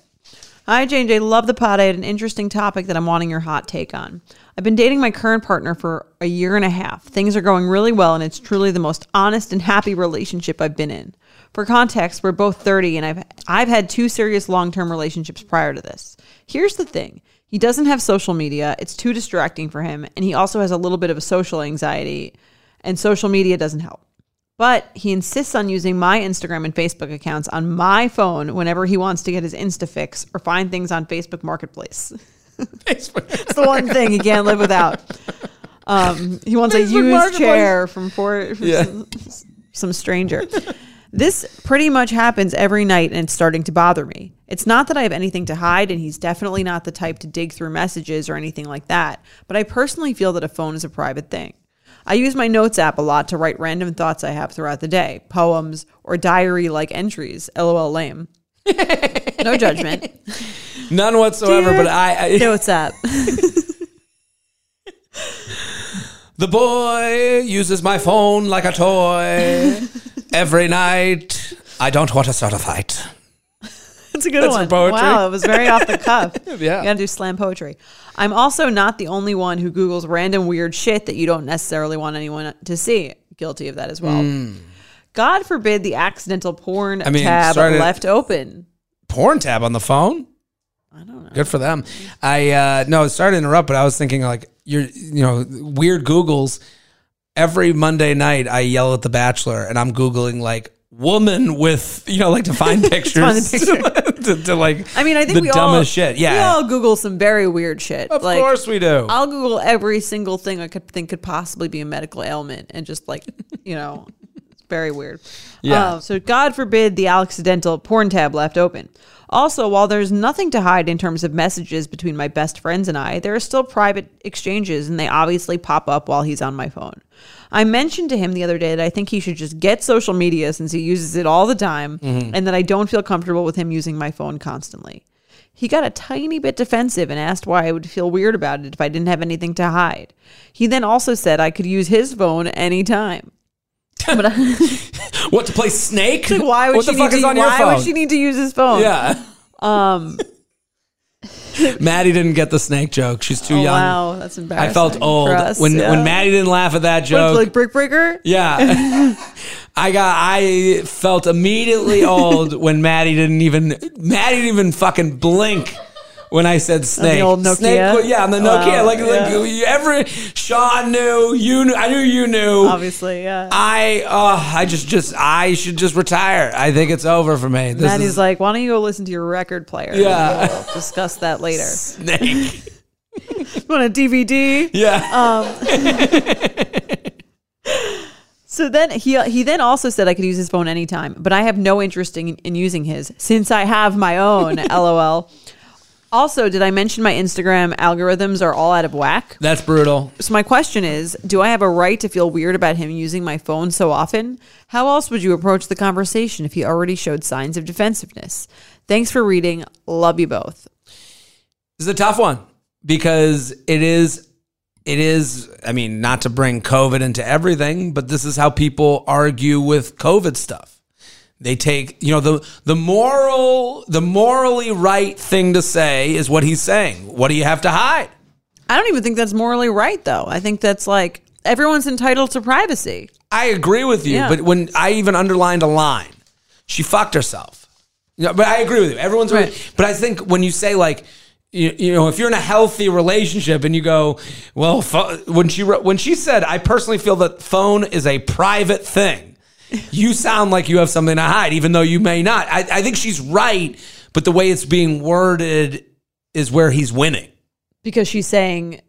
Hi, JJ, Love the pod. I had an interesting topic that I'm wanting your hot take on. I've been dating my current partner for a year and a half. Things are going really well, and it's truly the most honest and happy relationship I've been in. For context, we're both 30, and I've I've had two serious long term relationships prior to this. Here's the thing: he doesn't have social media; it's too distracting for him, and he also has a little bit of a social anxiety, and social media doesn't help. But he insists on using my Instagram and Facebook accounts on my phone whenever he wants to get his Insta fix or find things on Facebook Marketplace. [laughs] it's the one thing he can't live without. Um, he wants a used chair from, for, from Yeah. some, some stranger. This pretty much happens every night and it's starting to bother me. It's not that I have anything to hide and he's definitely not the type to dig through messages or anything like that, but I personally feel that a phone is a private thing. I use my notes app a lot to write random thoughts I have throughout the day, poems or diary like entries. LOL lame. [laughs] no judgment. None whatsoever. But I, I Notes app. [laughs] the boy uses my phone like a toy [laughs] every night. I don't want to start a fight. [laughs] It's a good That's one. poetry. Wow, it was very off the cuff. [laughs] Yeah. You gotta do slam poetry. I'm also not the only one who Googles random weird shit that you don't necessarily want anyone to see. Guilty of that as well. God forbid the accidental porn Hmm. mean, tab left open. Porn tab on the phone. I don't know. Good for them. I uh no, sorry to interrupt, but I was thinking like you're you know weird Googles. Every Monday night, I yell at The Bachelor, and I'm googling like woman with you know like to find [laughs] pictures find the [laughs] to, to, like. I mean, I think the we dumbest all shit. We all Google some very weird shit. of like, course we do. I'll Google every single thing I could think could possibly be a medical ailment and just like, you know, it's very weird. Yeah. Uh, so God forbid the accidental porn tab left open. Also, while there's nothing to hide in terms of messages between my best friends and I, there are still private exchanges and they obviously pop up while he's on my phone. I mentioned to him the other day that I think he should just get social media since he uses it all the time and that I don't feel comfortable with him using my phone constantly. He got a tiny bit defensive and asked why I would feel weird about it if I didn't have anything to hide. He then also said I could use his phone anytime. [laughs] What to play Snake? why would what she the fuck need is to, on your why phone? would she need to use his phone? yeah. Um. [laughs] Maddie didn't get the snake joke. She's too Oh, young. wow, that's embarrassing. I felt old us, when yeah. when Maddie didn't laugh at that joke. like Brick Breaker. Yeah. [laughs] I got I felt immediately [laughs] old when Maddie didn't even Maddie didn't even fucking blink when I said snake. old Nokia? Snake, yeah, on the Nokia. Like like yeah. you every Sean knew, you knew I knew you knew. Obviously, yeah. I uh I just just I should just retire. I think it's over for me. This Maddie's is like, why don't you go listen to your record player? Yeah. We'll discuss that later. snake. [laughs] Want a DVD? Yeah. [laughs] So then he he then also said I could use his phone anytime, but I have no interest in, in using his since I have my own. [laughs] LOL. Also, did I mention my Instagram algorithms are all out of whack? That's brutal. So my question is, do I have a right to feel weird about him using my phone so often? How else would you approach the conversation if he already showed signs of defensiveness? Thanks for reading. Love you both. This is a tough one because it is it is I mean not to bring covid into everything but this is how people argue with covid stuff. They take, you know, the the moral the morally right thing to say is what he's saying. What do you have to hide? I don't even think that's morally right, though. I think that's like everyone's entitled to privacy. I agree with you, Yeah. but when I even underlined a line, she fucked herself. You know, but I agree with you. Everyone's Right. But I think when you say like, you, you know, if you're in a healthy relationship and you go, well, pho- when she wrote- when she said, I personally feel that phone is a private thing. You sound like you have something to hide, even though you may not. I, I think she's right, but the way it's being worded is where he's winning. because she's saying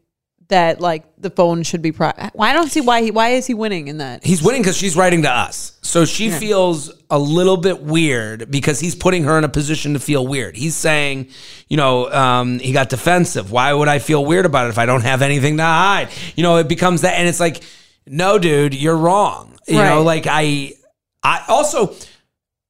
that like the phone should be private. Why I don't see why he why is he winning in that? He's winning because she's writing to us. So she feels a little bit weird because he's putting her in a position to feel weird. He's saying, you know, um, he got defensive. Why would I feel weird about it if I don't have anything to hide? You know, it becomes that. And it's like, no, dude, you're wrong. You know, like I, I also,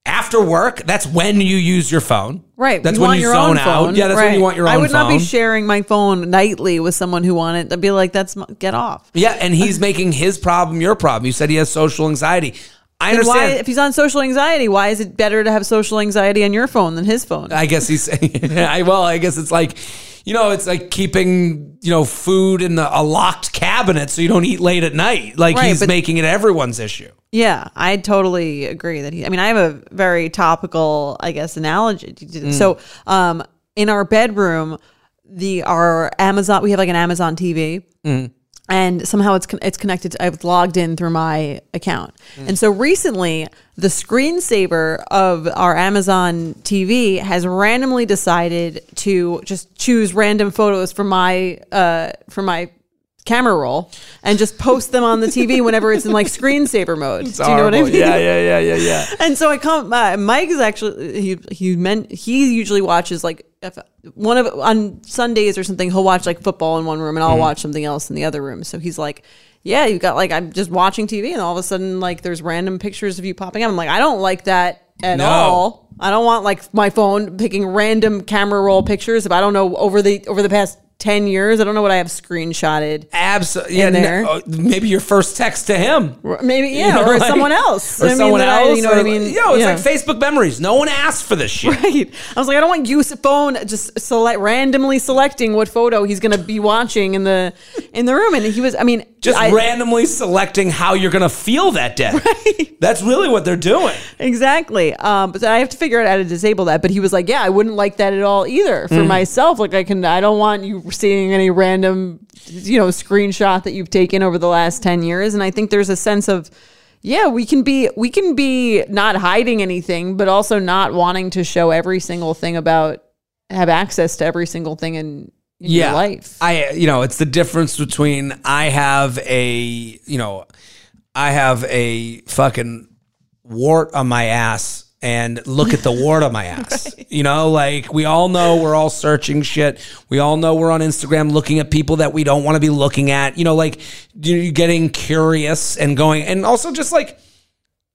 after work, that's when you use your phone. Right. That's you when you zone out. phone. Yeah, that's when you want your own I would not be sharing my phone nightly with someone who wanted. I'd be like, that's get off. Yeah, and he's making his problem your problem. You said he has social anxiety. I Then Why, understand. if he's on social anxiety, why is it better to have social anxiety on your phone than his phone? I guess he's saying, [laughs] I, well, I guess it's like, you know, it's like keeping, you know, food in the, a locked cabinet so you don't eat late at night. Like Right, he's but- making it everyone's issue. Yeah, I totally agree that he. I mean, I have a very topical, I guess, analogy. this. So, um, in our bedroom, the our Amazon, we have like an Amazon TV. And somehow it's con- it's connected. To, I've logged in through my account, and so recently the screensaver of our Amazon TV has randomly decided to just choose random photos from my uh, from my camera roll and just post them on the TV [laughs] whenever it's in like screensaver mode. Do you know what I mean? Yeah, yeah, yeah, yeah, yeah. [laughs] And so I come. Uh, Mike is actually he he meant he usually watches like if one of on Sundays or something. He'll watch like football in one room, and I'll watch something else in the other room. So he's like. Yeah, you got like I'm just watching TV, and all of a sudden, like there's random pictures of you popping up. I'm like, I don't like that at No. all. I don't want like my phone picking random camera roll pictures. If I don't know over the over the past ten years, I don't know what I have screenshotted. Absolutely. Yeah, there. uh, maybe your first text to him. Maybe yeah, You know, or like- someone else, Or I mean, someone that I- else. you know what I mean? Yo, it's Yeah. like Facebook memories. No one asked for this shit. Right. I was like, I don't want you phone just select randomly selecting what photo he's going to be watching in the in the room, and he was. I mean, Just I- randomly selecting how you're going to feel that day. [laughs] That's really what they're doing. exactly. Um, but I have to figure out how to disable that. But he was like, yeah, I wouldn't like that at all either Mm. for myself. Like, I can, I don't want you seeing any random, you know, screenshot that you've taken over the last ten years. And I think there's a sense of. Yeah, we can be we can be not hiding anything, but also not wanting to show every single thing about have access to every single thing in, in your life. I you know, it's the difference between I have a, you know, I have a fucking wart on my ass and look at the [laughs] wart on my ass. You know, like we all know we're all searching shit. We all know we're on Instagram looking at people that we don't want to be looking at. You know, like you're getting curious and going and also just like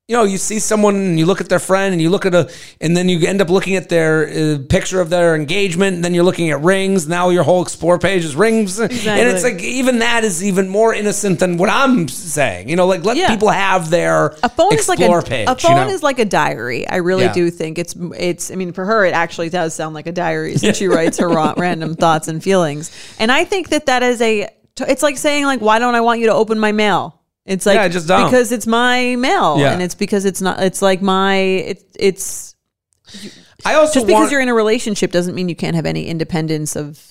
you know, you see someone and you look at their friend and you look at a, and then you end up looking at their uh, picture of their engagement. And then you're looking at rings. Now your whole explore page is rings. [laughs] And it's like, even that is even more innocent than what I'm saying. You know, like let Yeah. people have their a phone is like a, page. a you phone know? is like a diary. I really Yeah. do think it's it's. I mean, for her, it actually does sound like a diary since she [laughs] writes her random thoughts and feelings. And I think that that is a. It's like saying like, why don't I want you to open my mail? It's like Yeah, just don't. because it's my mail, Yeah. and it's because it's not. It's like my. It, it's I also just because want, you're in a relationship doesn't mean you can't have any independence of.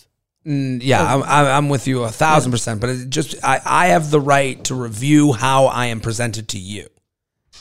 Mm, yeah, I'm, I'm I'm with you a thousand percent. But it just, I, I have the right to review how I am presented to you.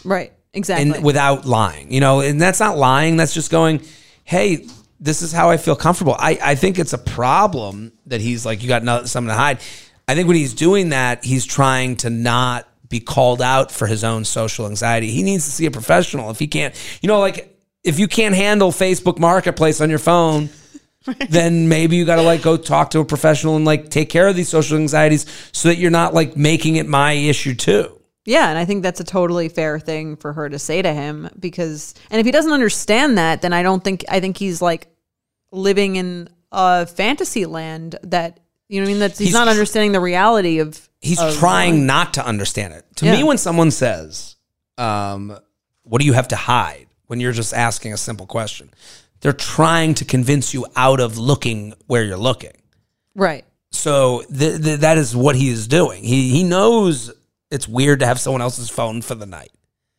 Right. Exactly. and without lying, you know, and that's not lying. That's just going, hey, this is how I feel comfortable. I, I think it's a problem that he's like, you got no, something to hide. I think when he's doing that, he's trying to not be called out for his own social anxiety. He needs to see a professional. If he can't, you know, like if you can't handle Facebook Marketplace on your phone, [laughs] then maybe you got to like go talk to a professional and like take care of these social anxieties so that you're not like making it my issue too. Yeah, and I think that's a totally fair thing for her to say to him because and if he doesn't understand that, then I don't think I think he's like living in a fantasy land that you know what I mean that he's, He's not understanding the reality of he's of- trying not to understand it. To Yeah. me, when someone says, um, "What do you have to hide?" when you're just asking a simple question, they're trying to convince you out of looking where you're looking. right. So th- th- that is what he is doing. He he knows it's weird to have someone else's phone for the night.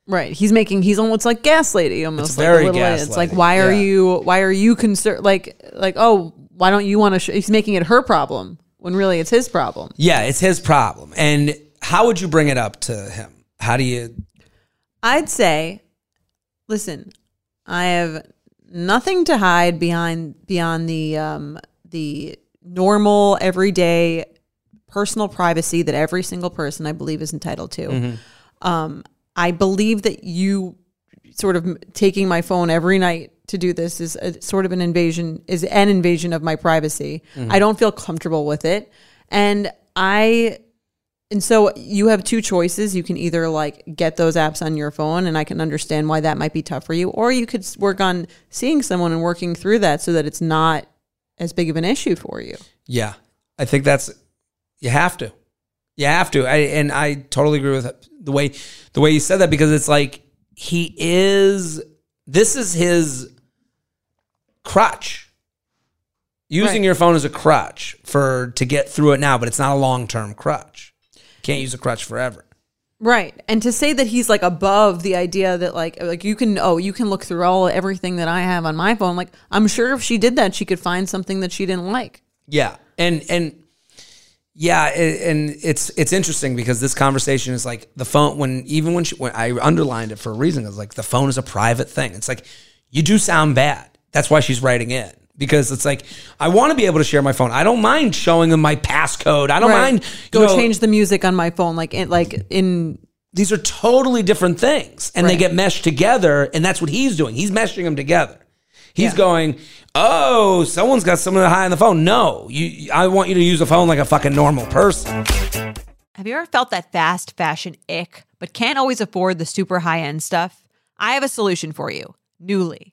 Right. He's making he's almost like gaslighty almost It's like very a little it's like why are yeah. you why are you concerned like like oh why don't you want to sh-? he's making it her problem when really it's his problem. Yeah, it's his problem. And how would you bring it up to him? How do you? I'd say, listen, I have nothing to hide behind beyond the um, the normal everyday personal privacy that every single person I believe is entitled to. Um, I believe that you sort of taking my phone every night to do this is a, sort of an invasion is an invasion of my privacy. Mm-hmm. I don't feel comfortable with it, and I and so you have two choices. You can either like get those apps on your phone, and I can understand why that might be tough for you, or you could work on seeing someone and working through that so that it's not as big of an issue for you. Yeah, I think that's you have to, you have to. I and I totally agree with the way the way you said that because it's like he is this is his crutch. Using Right. your phone as a crutch for to get through it now, but it's not a long term crutch. Can't use a crutch forever. Right. And to say that he's like above the idea that like like you can oh you can look through all everything that I have on my phone like I'm sure if she did that she could find something that she didn't like. Yeah, and and yeah, and it's it's interesting because this conversation is like the phone when even when she when I underlined it for a reason. It's like the phone is a private thing. It's like you do sound bad. That's why she's writing in because it's like I want to be able to share my phone. I don't mind showing them my passcode. I don't Right. mind Go know, change the music on my phone like in, like in These are totally different things, and they get meshed together. And that's what he's doing. He's meshing them together. He's Yeah. going, oh, someone's got someone high on the phone. No, you. I want you to use the phone like a fucking normal person. Have you ever felt that fast fashion ick, but can't always afford the super high end stuff? I have a solution for you Nuuly.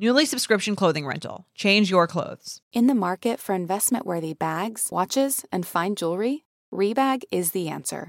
Nuuly subscription clothing rental. Change your clothes. In the market for investment worthy bags, watches, and fine jewelry, Rebag is the answer.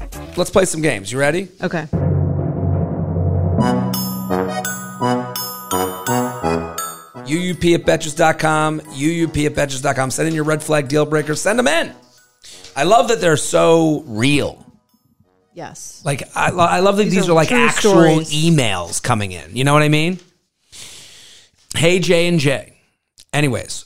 Let's play some games. You ready? okay. UUP at Betches.com, UUP at Betches.com. Send in your red flag deal breakers. Send them in. I love that they're so real. Yes. Like I, lo- I love that these, These are, are like true actual stories. emails coming in. You know what I mean? Hey J and J. Anyways,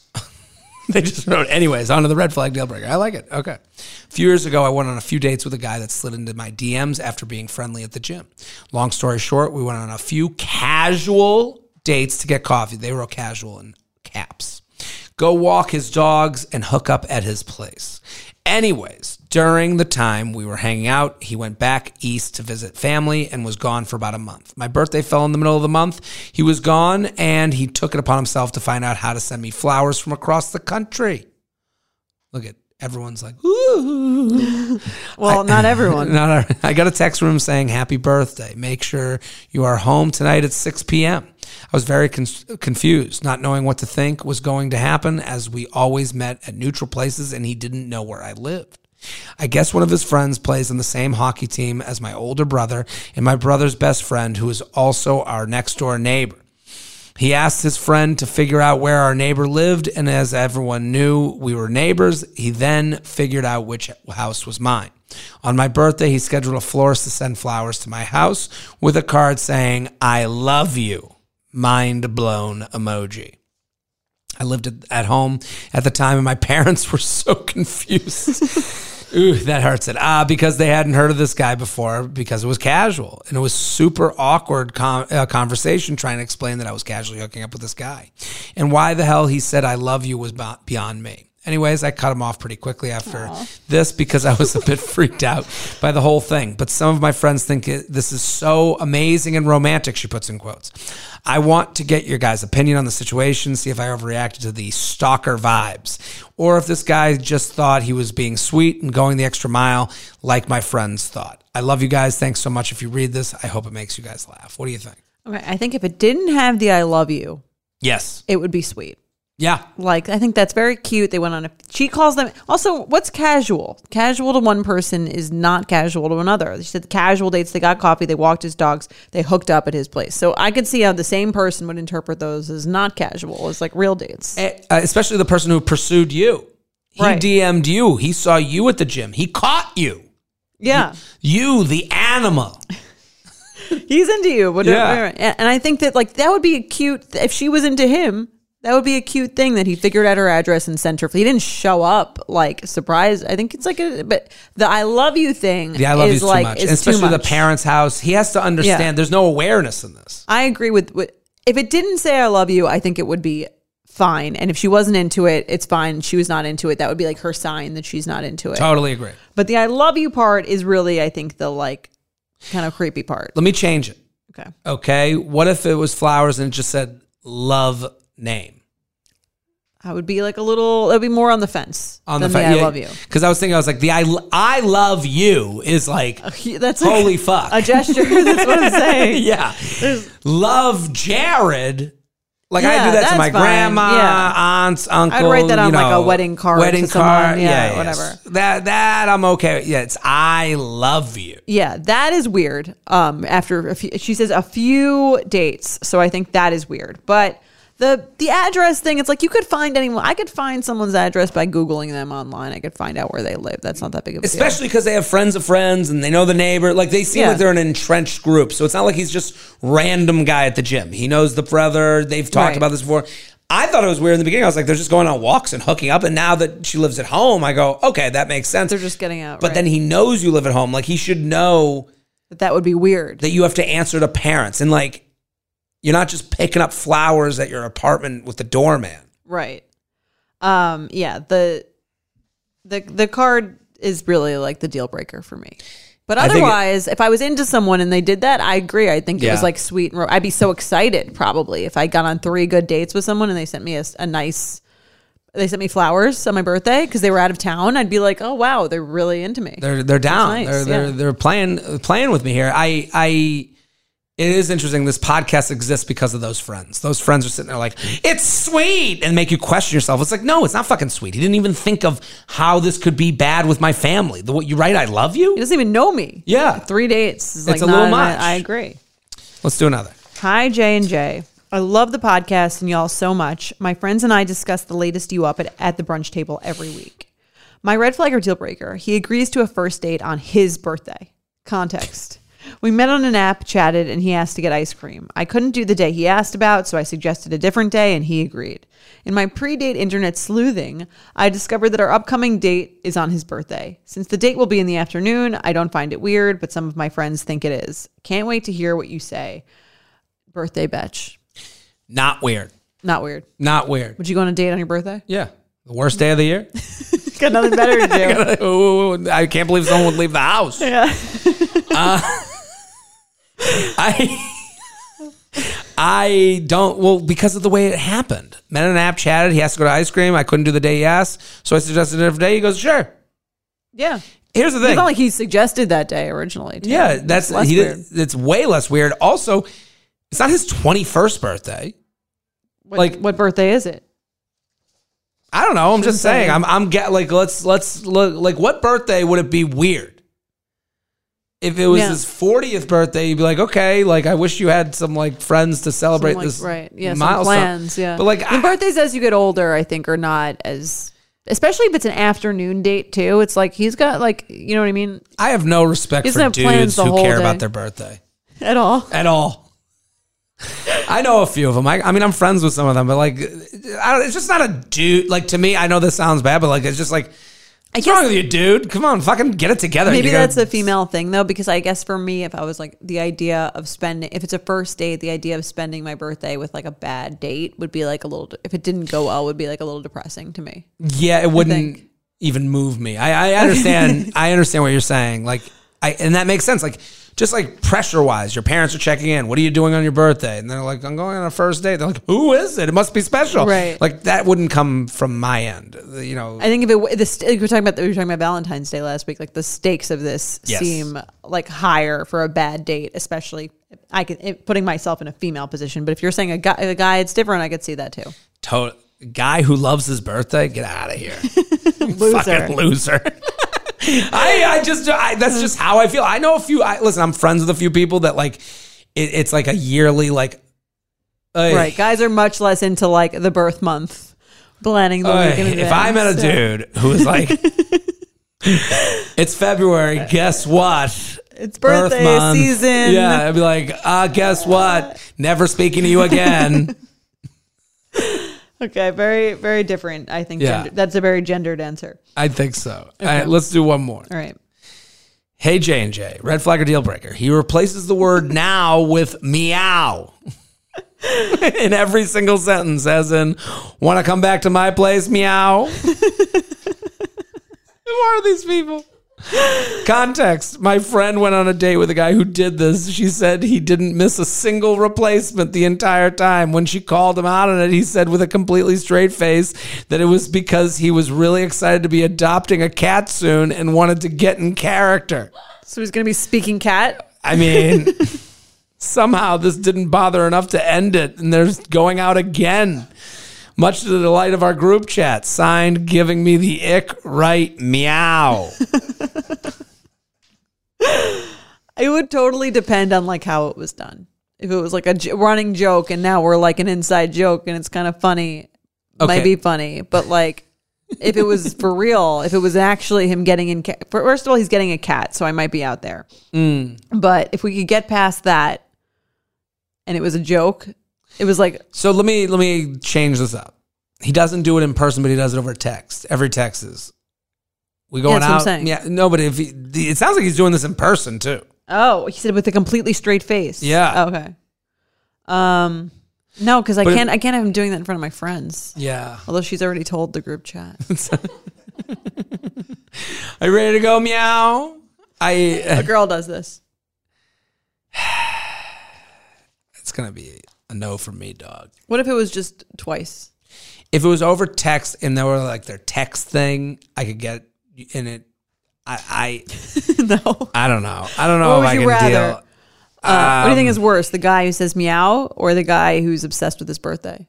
[laughs] they just wrote anyways onto the red flag deal breaker. I like it. Okay. A few years ago, I went on a few dates with a guy that slid into my DMs after being friendly at the gym. Long story short, we went on a few casual dates to get coffee. They wrote casual in caps. Go walk his dogs and hook up at his place. Anyways, during the time we were hanging out, he went back east to visit family and was gone for about a month. My birthday fell in the middle of the month. He was gone and he took it upon himself to find out how to send me flowers from across the country. Look at everyone's like, ooh. Well, not [laughs] everyone. Not I got a text from him saying, Happy birthday. Make sure you are home tonight at 6 p.m. I was very con- confused, not knowing what to think was going to happen as we always met at neutral places and he didn't know where I lived. I guess one of his friends plays on the same hockey team as my older brother and my brother's best friend, who is also our next door neighbor. He asked his friend to figure out where our neighbor lived, and as everyone knew we were neighbors, he then figured out which house was mine. On my birthday, he scheduled a florist to send flowers to my house with a card saying, I love you. Mind blown emoji. I lived at- home at the time, and my [laughs] parents were so confused. [laughs] Ooh, that hurts it. Ah, because they hadn't heard of this guy before because it was casual. And it was super awkward con- uh, conversation trying to explain that I was casually hooking up with this guy. And why the hell he said I love you was beyond me. Anyways, I cut him off pretty quickly after this because I was a bit [laughs] freaked out by the whole thing. But some of my friends think it, this is so amazing and romantic, she puts in quotes. I want to get your guys' opinion on the situation, see if I overreacted to the stalker vibes, or if this guy just thought he was being sweet and going the extra mile like my friends thought. I love you guys. Thanks so much. If you read this, I hope it makes you guys laugh. What do you think? Okay, I think if it didn't have the "I love you," Yes. it would be sweet. Yeah. Like I think that's very cute. They went on a. She calls them also. What's casual? Casual to one person is not casual to another. She said casual dates. They got coffee. They walked his dogs. They hooked up at his place. So I could see how the same person would interpret those as not casual, as like real dates. Eh, uh, especially the person who pursued you. He Right. DM'd you. He saw you at the gym. He caught you. Yeah, You, the animal. [laughs] he's into you. Whatever. Yeah. And and I think that like that would be a cute. If she was into him. That would be a cute thing that he figured out her address and sent her. He didn't show up like surprise. I think it's like a, but the "I love you" thing. The I love is you like, too much. And especially too the parents' house. He has to understand Yeah. there's no awareness in this. I agree with, with if it didn't say I love you, I think it would be fine. And if she wasn't into it, it's fine. She was not into it. That would be like her sign that she's not into it. Totally agree. But the I love you part is really, I think, the like kind of creepy part. Let me change it. Okay. Okay. What if it was flowers and it just said love name? I would be like a little, it would be more on the fence On the fa- I yeah, love you. Because I was thinking, I was like, the I, I love you is like, That's like holy fuck. a gesture. [laughs] That's what I'm [laughs] saying. yeah. Love Jared. Like I Yeah, do that to my fine. grandma, Yeah. aunts, uncles. I'd write that on, you like, a wedding card Wedding to someone. card, Yeah, yeah, whatever. yes. That that I'm okay. with. Yeah, it's I love you. Yeah, that is weird. Um, after a few, she says a few dates, so I think that is weird. But the the address thing, it's like you could find anyone. I could find someone's address by googling them online. I could find out where they live. That's not that big of a Especially because they have friends of friends and they know the neighbor. Like they seem Yeah. like they're an entrenched group. So it's not like he's just random guy at the gym. He knows the brother. They've talked Right. about this before. I thought it was weird in the beginning. I was like, they're just going on walks and hooking up. And now that she lives at home, I go, okay, that makes sense. They're just getting out. But right. then he knows you live at home. Like he should know that that would be weird. that you have to answer to parents. And like, you're not just picking up flowers at your apartment with the doorman. Right. Um. Yeah. The the the card is really like the deal breaker for me. But I think it- otherwise, if I was into someone and they did that, I agree. I think it was like sweet and ro- I'd be so excited probably if I got on three good dates with someone and they sent me a nice. They sent me flowers on my birthday because they were out of town. I'd be like, "Oh wow, they're really into me." They're they're down. nice, they're they're yeah. they're playing playing with me here. I I it is interesting. This podcast exists because of those friends. Those friends are sitting there like, it's sweet, and make you question yourself. It's like, no, it's not fucking sweet. He didn't even think of how this could be bad with my family. The what you write, I love you. He doesn't even know me. Yeah. three dates is like It's a not little much. I agree. Let's do another. Hi, J and J. I love the podcast and y'all so much. My friends and I discuss the latest you up at, at the brunch table every week. My red flag or deal breaker, he agrees to a first date on his birthday. Context. We met on an app, chatted, and he asked to get ice cream. I couldn't do the day he asked about, so I suggested a different day, and he agreed. In my pre date internet sleuthing, I discovered that our upcoming date is on his birthday. Since the date will be in the afternoon, I don't find it weird, but some of my friends think it is. Can't wait to hear what you say. Birthday betch. Not weird. Not weird. Not weird. Would you go on a date on your birthday? Yeah. The worst day of the year. [laughs] Got nothing better to do. Ooh, [laughs] I can't believe someone would leave the house. Yeah. Uh, [laughs] I I don't well because of the way it happened. Met on an app, chatted. He has to go to ice cream. I couldn't do the day he asked, so I suggested a different day. He goes, sure. Yeah. Here's the thing. It's not like he suggested that day originally. too. yeah, that's It's he did, it's way less weird. Also, it's not his 21st birthday. What, like- what birthday is it? I don't know. I'm just saying. say. I'm I'm get like let's let's look like what birthday would it be weird? If it was Yeah. his 40th birthday, you'd be like, okay, like I wish you had some like friends to celebrate Some, like, this right. Yeah. Some milestone. plans. Yeah. But like I- birthdays as you get older, I think, are not as. Especially if it's an afternoon date too. It's like he's got like you know what I mean I have no respect He doesn't for have plans dudes who care day. about their birthday [laughs] at all. at all. I know a few of them. I, I mean, I'm friends with some of them, but like, I don't, it's just not a dude. Like to me, I know this sounds bad, but like, it's just like What's wrong with you, dude? Come on, fucking get it together. Maybe that's a female thing though, because I guess for me, if I was like the idea of spending, if it's a first date, the idea of spending my birthday with like a bad date would be like a little. If it didn't go well, would be like a little depressing to me. Yeah, it wouldn't even move me. I, I understand. [laughs] I understand what you're saying. Like, I and that makes sense. Like, just like pressure wise, your parents are checking in. What are you doing on your birthday? And they're like, I'm going on a first date. They're like, Who is it? It must be special. Right. Like that wouldn't come from my end. You know. I think if it the st- like we're talking about we were talking about Valentine's Day last week, like the stakes of this Yes. seem like higher for a bad date, especially. I can it, putting myself in a female position, but if you're saying a guy, a guy, it's different. I could see that too. to- guy who loves his birthday, get out of here. [laughs] Loser. Fucking loser. [laughs] I, I just, I, that's just how I feel. I know a few, I, listen, I'm friends with a few people that like, it, it's like a yearly, like, uh, Right, guys are much less into like the birth month, planning the uh, if I met a so- dude who was like, [laughs] it's February, guess what? it's birthday season. Yeah, I'd be like, uh, guess what? Never speaking to you again. [laughs] Okay, very very different. I think Yeah. gender, that's a very gendered answer. I think so. All right, let's do one more. All right. Hey J and J, red flag or deal breaker. He replaces the word [laughs] now with meow [laughs] in every single sentence, as in, "Want to come back to my place, meow." [laughs] Who are these people? [laughs] Context: My friend went on a date with a guy who did this. She said he didn't miss a single replacement the entire time. When she called him out on it, he said with a completely straight face that it was because he was really excited to be adopting a cat soon and wanted to get in character. So he's gonna be speaking cat. I mean, [laughs] somehow this didn't bother enough to end it, and they're going out again. Much to the delight of our group chat, signed giving me the ick right meow. [laughs] It would totally depend on like how it was done. If it was like a j- running joke and now we're like an inside joke and it's kind of funny, Okay. might be funny. But like if it was [laughs] for real, if it was actually him getting in, ca- first of all, he's getting a cat, so I might be out there. Mm. But if we could get past that, and it was a joke, it was like So let me let me change this up. He doesn't do it in person, but he does it over text. Every text is we going that's what I'm out. saying. Yeah, no, but if he, the- it sounds like he's doing this in person too. Oh, he said with a completely straight face. Yeah. Oh, okay. Um, no, because I But can't. I can't have him doing that in front of my friends. Yeah. Although she's already told the group chat. [laughs] Are you ready to go? Meow. I. a girl does this. [sighs] It's gonna be a no for me, dog. What if it was just twice? if it was over text and they were like their text thing, I could get in it. I [laughs] no. I, I don't know. I don't know What if would I you can rather? deal. Uh, what do you think Um, is worse, the guy who says meow or the guy who's obsessed with his birthday?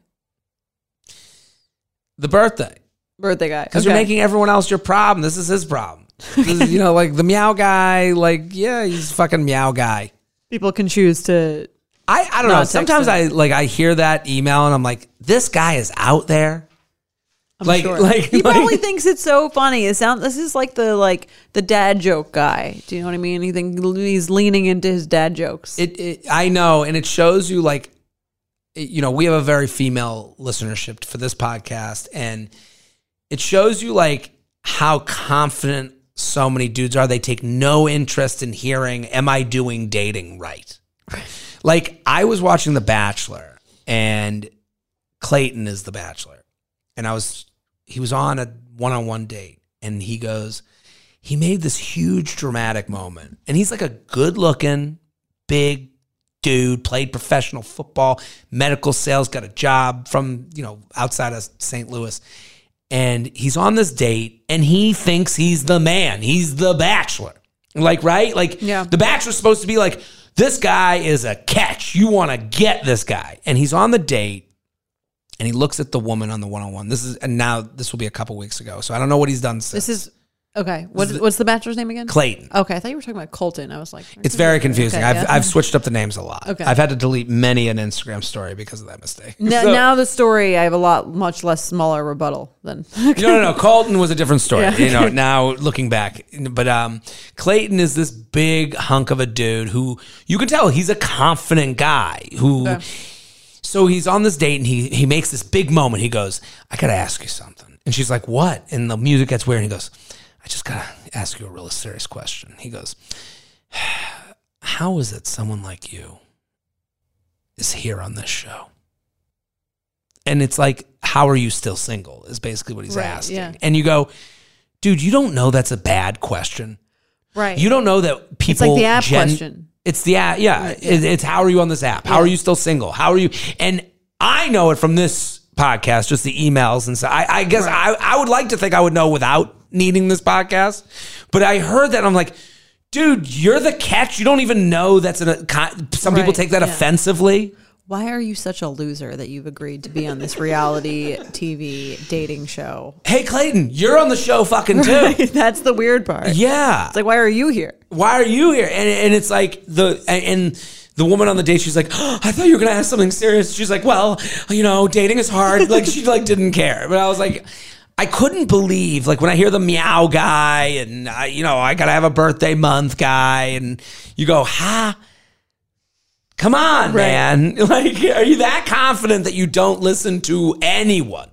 The birthday Birthday guy. because Okay. you're making everyone else your problem. This is his problem. This is, you know, like the meow guy. Like yeah, he's fucking meow guy. people can choose to. I I don't know. Sometimes. I like I hear that email and I'm like, this guy is out there. I'm like sure. like he like- probably thinks it's so funny. It sound this is like the like the dad joke guy. Do you know what I mean? He think he's leaning into his dad jokes. It, it I know, and it shows you like, it- you know, we have a very female listenership for this podcast, and it shows you like how confident so many dudes are. They take no interest in hearing, "Am I doing dating right?" [laughs] Like I was watching The Bachelor, and Clayton is the Bachelor, and I was he was on a one-on-one date, and he goes, he made this huge dramatic moment, and he's like a good-looking, big dude, played professional football, medical sales, got a job from you know outside of St. Louis, and he's on this date, and he thinks he's the man, he's the Bachelor, like right, like Yeah. the Bachelor's supposed to be like. This guy is a catch. You want to get this guy. And he's on the date and he looks at the woman on the one on one. This is, and now this will be a couple weeks ago. So I don't know what he's done since. this is okay. What, is the- what's the bachelor's name again? Clayton. Okay, I thought you were talking about Colton. I was like, It's very confusing. Okay, I've, yeah. I've switched up the names a lot. Okay. I've had to delete many an Instagram story because of that mistake. Now, So- now the story, I have a lot much less smaller rebuttal than. [laughs] no, no, no. Colton was a different story. Yeah. You know, [laughs] now looking back, but um, Clayton is this big hunk of a dude who you can tell he's a confident guy who. Okay. So he's on this date and he he makes this big moment. He goes, "I got to ask you something," and she's like, "What?" And the music gets weird. And he goes, I just gotta ask you a really serious question. He goes, [sighs] How is it someone like you is here on this show? And it's like, How are you still single? Is basically what he's Right, asking. yeah. And you go, Dude, you don't know that's a bad question. Right. You don't know that people. It's like the app gen- question. It's the app. Yeah. Right, it's how are you on this app? How are you still single? How are you? And I know it from this podcast, just the emails and so I, I guess I, I would like to think I would know without needing this podcast. But I heard that I'm like, dude, you're the catch. You don't even know that's an, some people take that yeah. offensively. Why are you such a loser that you've agreed to be on this reality TV dating show? Hey, Clayton, you're on the show fucking too. [laughs] That's the weird part. Yeah. It's like, why are you here? why are you here? And and it's like the and the woman on the date, she's like, oh, I thought you were gonna ask something serious. She's like, well, you know, dating is hard. [laughs] Like she like didn't care, but I was like. I couldn't believe, like, when I hear the meow guy and, I, you know, I got to have a birthday month guy, and you go, ha, come on, man. [laughs] Like, are you that confident that you don't listen to anyone?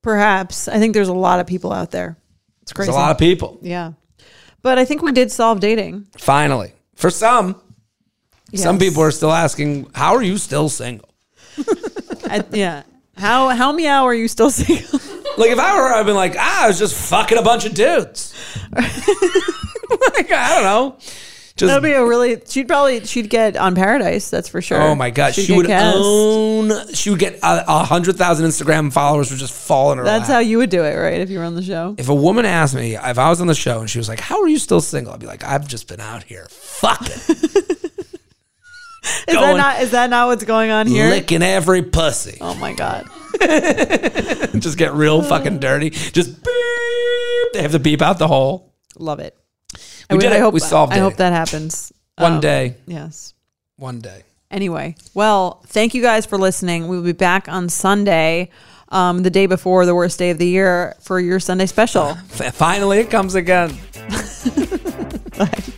Perhaps. I think there's a lot of people out there. It's There's crazy. a lot of people. yeah. But I think we did solve dating. Finally. For some, some people are still asking, how are you still single? [laughs] I, yeah. How how meow are you still single? [laughs] Like if I were, I've been like, ah, I was just fucking a bunch of dudes. like, I don't know. Just That'd be a really. She'd probably she'd get on Paradise. That's for sure. oh my god, She'd she would cast. own. She would get a, a hundred thousand Instagram followers would just fall in her. That's lap. how you would do it, right? If you were on the show. If a woman asked me if I was on the show and she was like, "How are you still single?" I'd be like, "I've just been out here fucking, [laughs] Is that not is that not what's going on here? licking every pussy." Oh my god. [laughs] just get real fucking dirty. Just beep. They have to beep out the hole. Love it. We I, did I it. hope We solved I it. hope that happens. One Um, day. Yes. One day. Anyway, well, thank you guys for listening. We will be back on Sunday, um, the day before the worst day of the year, for your Sunday special. [laughs] Finally, it comes again. [laughs]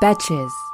Betches.